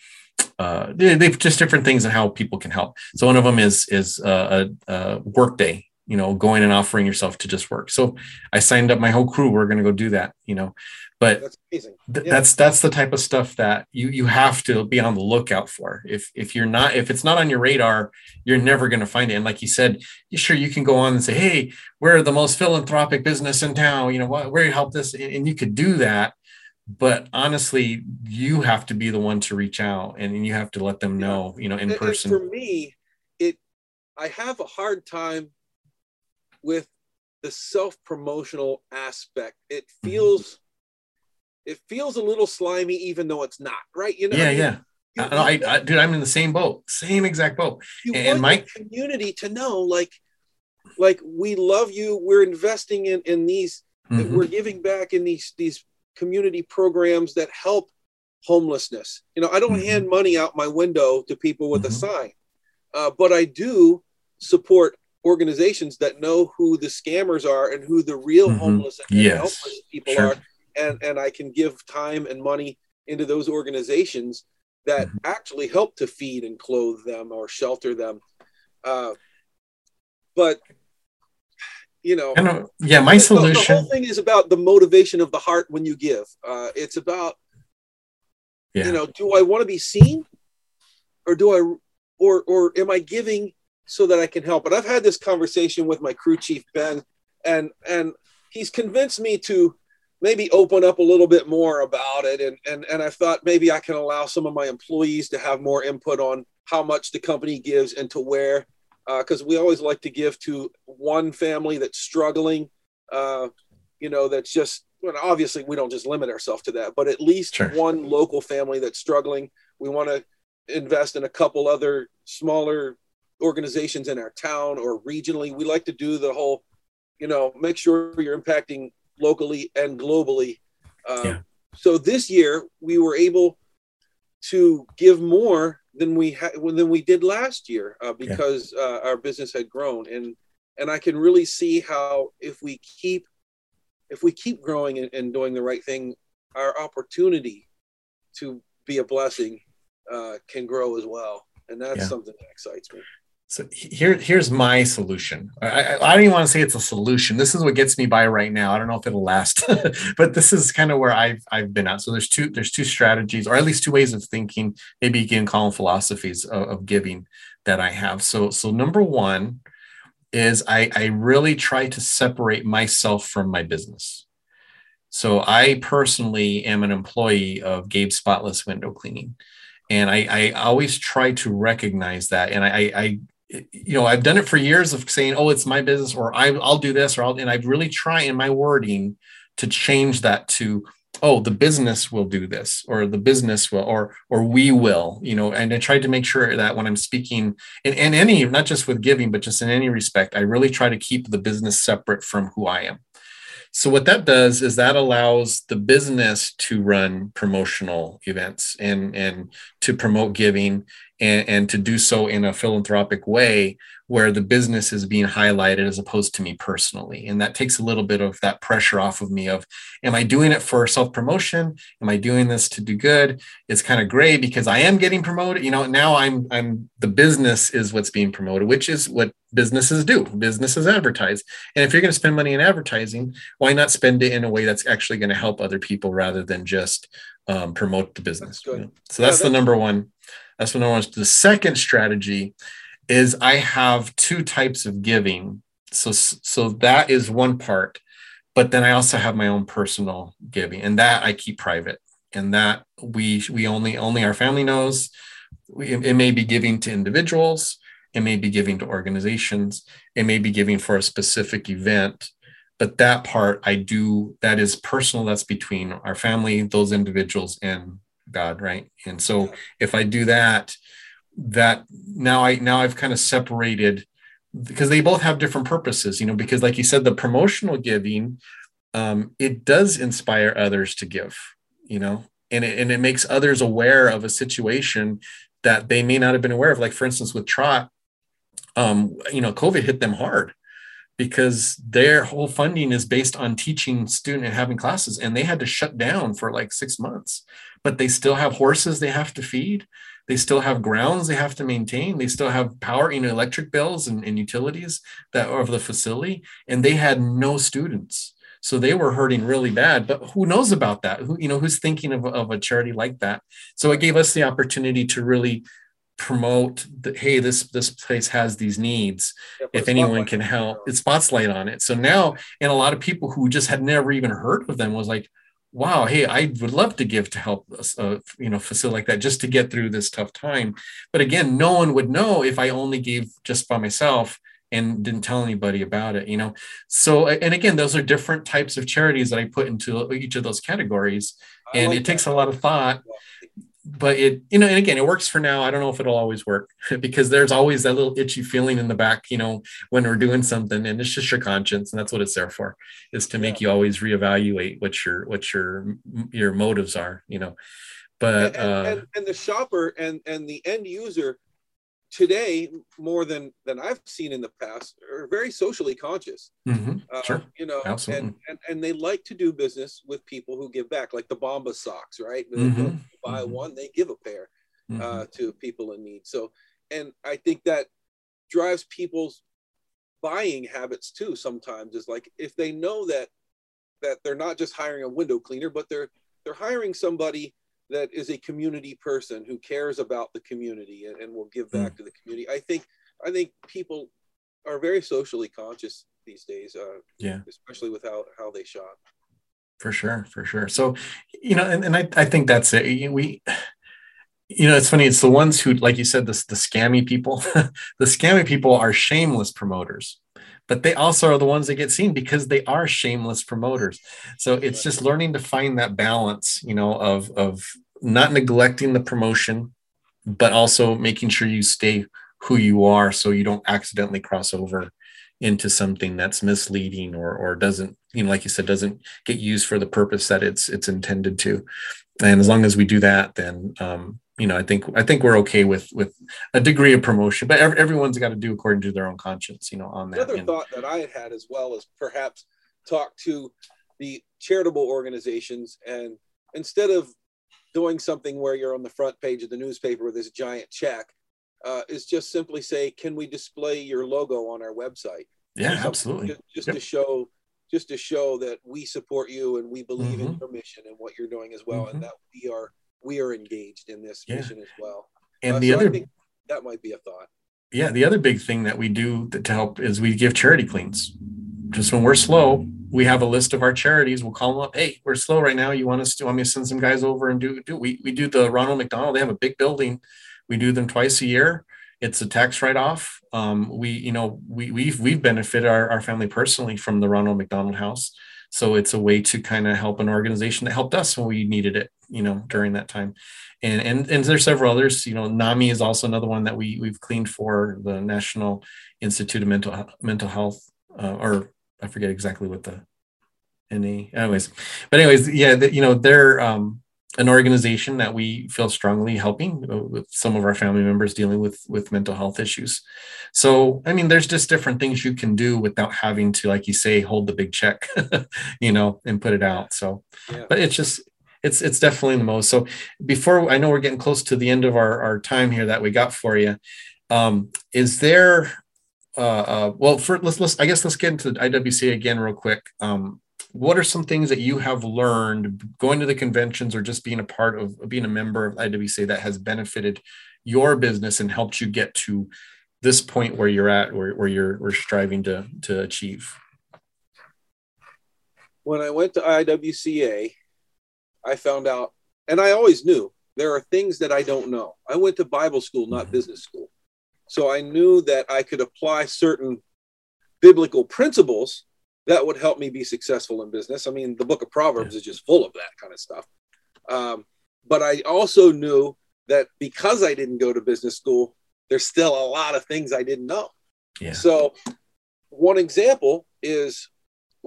uh, they, they've just different things and how people can help. So one of them is is a, a work day, you know, going and offering yourself to just work. So I signed up my whole crew. We're going to go do that, you know, but that's amazing. Th- yeah. that's that's the type of stuff that you you have to be on the lookout for. If if you're not if it's not on your radar, you're never going to find it. And like you said, sure you can go on and say, hey, we're the most philanthropic business in town. You know what? Where you help this, and, and you could do that but honestly you have to be the one to reach out and you have to let them know you know in and, person. and for me it i have a hard time with the self-promotional aspect. It mm-hmm. feels mm-hmm. it feels a little slimy even though it's not right? You know yeah yeah. You, I, I, dude i'm in the same boat same exact boat. You and my community to know like like we love you we're investing in in these mm-hmm. we're giving back in these these community programs that help homelessness. You know, I don't mm-hmm. hand money out my window to people with mm-hmm. a sign, uh, but I do support organizations that know who the scammers are and who the real mm-hmm. homeless and yes. helpless people sure. are, and and I can give time and money into those organizations that mm-hmm. actually help to feed and clothe them or shelter them. Uh, but you know, yeah my solution the, the, whole thing is about the motivation of the heart when you give. Uh, it's about yeah. you know do i want to be seen or do i or or am i giving so that i can help? And i've had this conversation with my crew chief ben and and he's convinced me to maybe open up a little bit more about it. And and and i thought maybe i can allow some of my employees to have more input on how much the company gives and to where because uh, we always like to give to one family that's struggling. Uh, you know, that's just well, obviously we don't just limit ourselves to that, but at least sure. one local family that's struggling. We want to invest in a couple other smaller organizations in our town or regionally. We like to do the whole, you know, make sure you're impacting locally and globally. Um, yeah. So this year we were able to give more than we had than we did last year uh, because yeah. uh, our business had grown and and I can really see how if we keep if we keep growing and, and doing the right thing, our opportunity to be a blessing uh, can grow as well, and that's yeah. something that excites me. So here, here's my solution. I, I, don't even want to say it's a solution. This is what gets me by right now. I don't know if it'll last, but this is kind of where I've I've been at. So there's two there's two strategies, or at least two ways of thinking. Maybe you can call them philosophies of, of giving that I have. So so number one is I I really try to separate myself from my business. So I personally am an employee of Gabe Spotless Window Cleaning and I, I, always try to recognize that and I, I, you know, I've done it for years of saying, "Oh, it's my business," or I, will do this," or I'll, and I really try in my wording to change that to, "Oh, the business will do this," or "the business will," or "or we will," you know. And I tried to make sure that when I'm speaking in, in any, not just with giving, but just in any respect, I really try to keep the business separate from who I am. So what that does is that allows the business to run promotional events and and to promote giving and, and to do so in a philanthropic way where the business is being highlighted as opposed to me personally. And that takes a little bit of that pressure off of me of am i doing it for self promotion am i doing this to do good? It's kind of gray because i am getting promoted. You know now i'm i'm the business is what's being promoted which is what businesses do. Businesses advertise. And if you're going to spend money in advertising why not spend it in a way that's actually going to help other people rather than just um, promote the business? That's you know? so that's, yeah, that's the number one that's the number one the second strategy is I have two types of giving. So so that is one part, but then I also have my own personal giving, and that I keep private, and that we we only only our family knows. We, it may be giving to individuals, it may be giving to organizations, it may be giving for a specific event, but that part I do that is personal. That's between our family, those individuals, and God, right? And so if I do that, that now I now I've kind of separated because they both have different purposes, you know, because like you said, the promotional giving, um, it does inspire others to give, you know, and it, and it makes others aware of a situation that they may not have been aware of. Like for instance, with Trot, um, you know, COVID hit them hard because their whole funding is based on teaching student and having classes and they had to shut down for like six months. But they still have horses they have to feed. They still have grounds they have to maintain. They still have power you know electric bills and, and utilities that are of the facility and they had no students. So they were hurting really bad. But who knows about that? Who you know who's thinking of, of a charity like that? So it gave us the opportunity to really promote that hey this this place has these needs. Yeah, if anyone can help it spotlight on it. So now and a lot of people who just had never even heard of them was like wow hey i would love to give to help a uh, you know facility like that just to get through this tough time. But again no one would know if i only gave just by myself and didn't tell anybody about it you know? So and again those are different types of charities that i put into each of those categories and like it takes that. a lot of thought but it you know and again it works for now i don't know if it'll always work because there's always that little itchy feeling in the back you know when we're doing something and it's just your conscience and that's what it's there for is to make yeah. you always reevaluate what your what your your motives are you know but and, uh, and, and the shopper and and the end user today more than than I've seen in the past are very socially conscious. Mm-hmm. Uh, sure. You know, Absolutely. And, and and they like to do business with people who give back, like the Bombas socks, right? Mm-hmm. buy mm-hmm. one, they give a pair uh, mm-hmm. to people in need. So, and I think that drives people's buying habits too. Sometimes is like if they know that that they're not just hiring a window cleaner, but they're they're hiring somebody that is a community person who cares about the community and, and will give back mm. to the community. I think I think people are very socially conscious these days. Uh, yeah, especially with how how they shop. For sure, for sure. So, you know, and, and I, I think that's it. We, you know, it's funny. It's the ones who, like you said, the, the scammy people. the scammy people are shameless promoters but they also are the ones that get seen because they are shameless promoters. So it's just learning to find that balance, you know, of of not neglecting the promotion, but also making sure you stay who you are so you don't accidentally cross over into something that's misleading or or doesn't, you know, like you said, doesn't get used for the purpose that it's it's intended to. And as long as we do that, then um, you know, I think I think we're okay with with a degree of promotion, but every, everyone's got to do according to their own conscience, you know, on that. Another thought that I had had as well is perhaps talk to the charitable organizations and instead of doing something where you're on the front page of the newspaper with this giant check, uh, is just simply say, can we display your logo on our website? Yeah, absolutely. Just, just yep. to show just to show that we support you and we believe mm-hmm. in your mission and what you're doing as well, mm-hmm. and that we are we are engaged in this yeah. mission as well. And uh, the so other that might be a thought. Yeah, the other big thing that we do to help is we give charity cleans. Just when we're slow, we have a list of our charities. We'll call them up. Hey, we're slow right now. You want us to want me to send some guys over and do do we we do the Ronald McDonald. They have a big building. We do them twice a year. It's a tax write-off. Um, we, you know, we we've we've benefited our, our family personally from the Ronald McDonald House. So it's a way to kind of help an organization that helped us when we needed it, you know, during that time. And and and there's several others. You know, NAMI is also another one that we we've cleaned for the National Institute of Mental Mental Health, uh, or I forget exactly what the NA. Anyways, but anyways, yeah, the, you know, they're um, an organization that we feel strongly helping uh, with some of our family members dealing with with mental health issues so i mean there's just different things you can do without having to like you say hold the big check you know and put it out so yeah. but it's just it's it's definitely the most. So before i know we're getting close to the end of our, our time here that we got for you. Um, is there uh, uh, well for let's let's i guess let's get into the iwca again real quick. Um, what are some things that you have learned going to the conventions or just being a part of being a member of IWC that has benefited your business and helped you get to this point where you're at, where, where you're we're striving to to achieve? When I went to IWCA, I found out, and I always knew there are things that I don't know. I went to Bible school, not mm-hmm. business school. So I knew that I could apply certain biblical principles that would help me be successful in business. I mean, the book of Proverbs is just full of that kind of stuff. Um, but I also knew that because I didn't go to business school, there's still a lot of things I didn't know. Yeah. So, one example is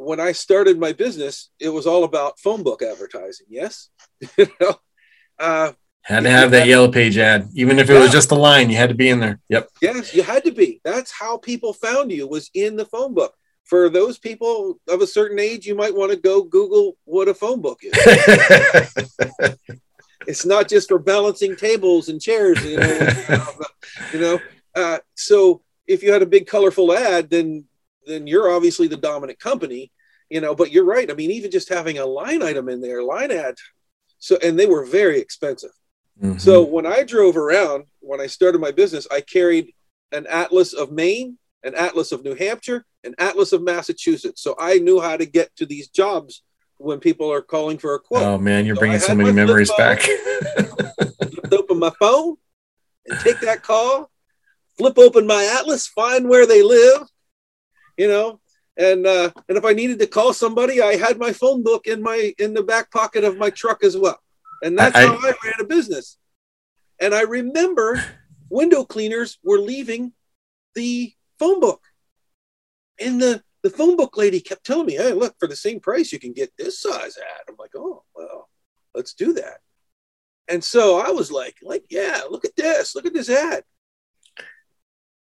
when I started my business, it was all about phone book advertising. Yes, you know, uh, had to have that yellow page ad, even if it yeah. was just a line. You had to be in there. Yep. Yes, you had to be. That's how people found you was in the phone book for those people of a certain age, you might want to go Google what a phone book is. it's not just for balancing tables and chairs, you know. you know, uh, so if you had a big colorful ad, then then you're obviously the dominant company, you know. But you're right. I mean, even just having a line item in there, line ad, so and they were very expensive. Mm-hmm. So when I drove around, when I started my business, I carried an atlas of Maine, an atlas of New Hampshire, an atlas of Massachusetts. So I knew how to get to these jobs when people are calling for a quote. Oh man, you're so bringing so many memories back. open my phone and take that call, flip open my atlas, find where they live, you know, and uh, and if I needed to call somebody, I had my phone book in my in the back pocket of my truck as well, and that's I, how I ran a business. And I remember window cleaners were leaving the phone book, and the the phone book lady kept telling me, "Hey, look, for the same price, you can get this size ad." I'm like, "Oh, well, let's do that." And so I was like, "Like, yeah, look at this, look at this ad."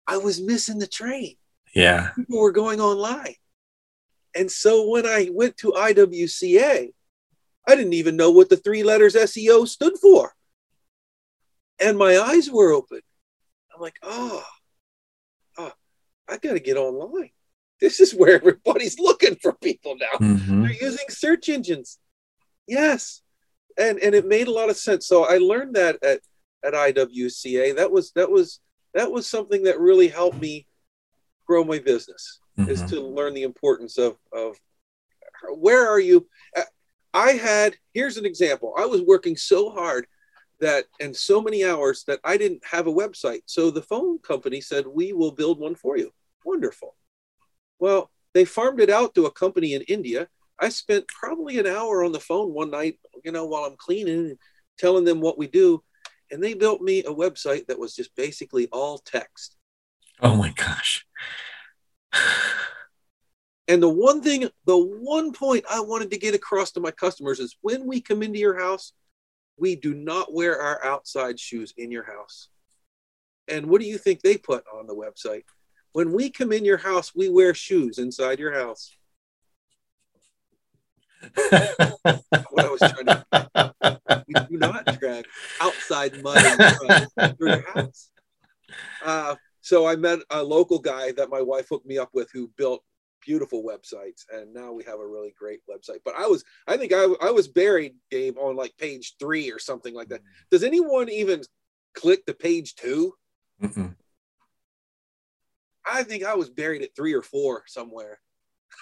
I was missing the train. Yeah, people were going online, and so when I went to IWCA, I didn't even know what the three letters SEO stood for, and my eyes were open. I'm like, "Oh, oh I got to get online." This is where everybody's looking for people now. Mm-hmm. They're using search engines. Yes. And and it made a lot of sense. So I learned that at, at IWCA. That was that was that was something that really helped me grow my business mm-hmm. is to learn the importance of of where are you I had here's an example. I was working so hard that and so many hours that I didn't have a website. So the phone company said, "We will build one for you." Wonderful. Well, they farmed it out to a company in India. I spent probably an hour on the phone one night, you know, while I'm cleaning and telling them what we do. And they built me a website that was just basically all text. Oh my gosh. And the one thing, the one point I wanted to get across to my customers is when we come into your house, we do not wear our outside shoes in your house. And what do you think they put on the website? When we come in your house, we wear shoes inside your house. what I was trying to we do not drag outside mud through your house. Uh, so I met a local guy that my wife hooked me up with who built beautiful websites and now we have a really great website but i was i think i, I was buried gabe on like page three or something like that does anyone even click the page 2 Mm-mm. I think I was buried at three or four somewhere.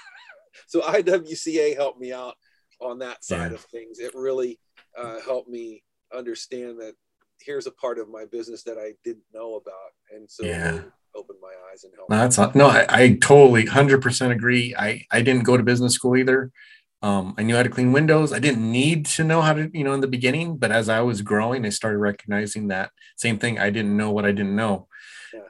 so IWCA helped me out on that side yeah. of things. It really uh, helped me understand that here's a part of my business that I didn't know about, and so yeah. opened my eyes and helped. No, that's not, no, I, I totally hundred percent agree. I I didn't go to business school either. Um, I knew how to clean windows. I didn't need to know how to, you know, in the beginning, but as I was growing, I started recognizing that same thing. I didn't know what I didn't know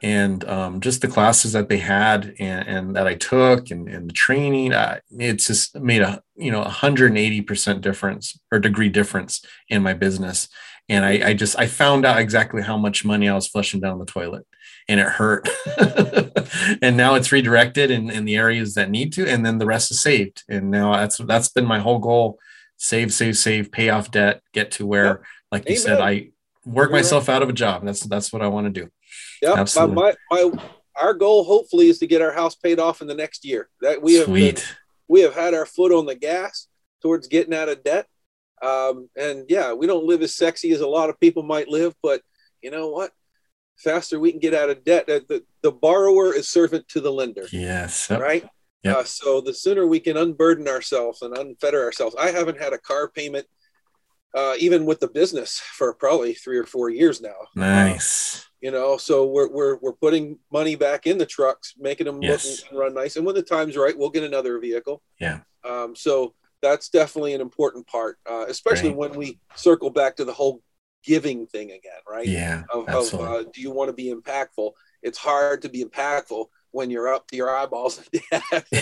and um, just the classes that they had and, and that I took and, and the training, uh, it's just made a you know 180 percent difference or degree difference in my business. And I, I just I found out exactly how much money I was flushing down the toilet, and it hurt. and now it's redirected in, in the areas that need to, and then the rest is saved. And now that's that's been my whole goal: save, save, save, pay off debt, get to where, yep. like you said, I work You're myself right. out of a job. That's that's what I want to do. Yeah, my, my, my, our goal hopefully is to get our house paid off in the next year. That we have Sweet. Been, we have had our foot on the gas towards getting out of debt. Um, and yeah, we don't live as sexy as a lot of people might live, but you know what? Faster we can get out of debt. The, the, the borrower is servant to the lender. Yes. Right. Yep. Uh, so the sooner we can unburden ourselves and unfetter ourselves. I haven't had a car payment, uh, even with the business, for probably three or four years now. Nice you know so we're, we're we're putting money back in the trucks making them yes. look and run nice and when the time's right we'll get another vehicle yeah um, so that's definitely an important part uh, especially right. when we circle back to the whole giving thing again right? Yeah of, of uh, do you want to be impactful? It's hard to be impactful when you're up to your eyeballs uh,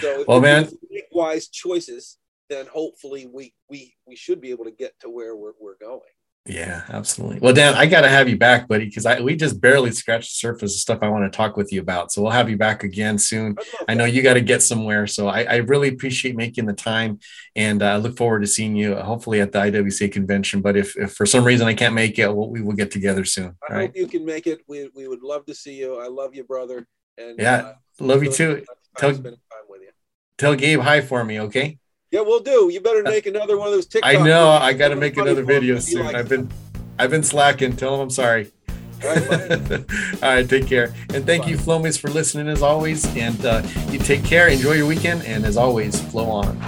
so well man. make wise choices then hopefully we we we should be able to get to where we're, we're going Yeah, absolutely. Well, Dan, I got to have you back, buddy, because I we just barely scratched the surface of stuff I want to talk with you about. So we'll have you back again soon. I know you got to get somewhere, so I, I, really appreciate making the time, and I uh, look forward to seeing you uh, hopefully at the IWCA convention. But if, if for some reason I can't make it, we'll, we will get together soon. I right? hope you can make it. We we would love to see you. I love you, brother. And yeah, uh, love you too. Tell, tell Gabe hi for me, okay? Yeah, we'll do. You better make another one of those TikToks. I know. I got to make another video soon. Like I've been, I've been slacking. Tell them I'm sorry. All right, All right take care. And thank Bye. you, Flowmies, for listening as always. And uh, you take care. Enjoy your weekend. And as always, flow on.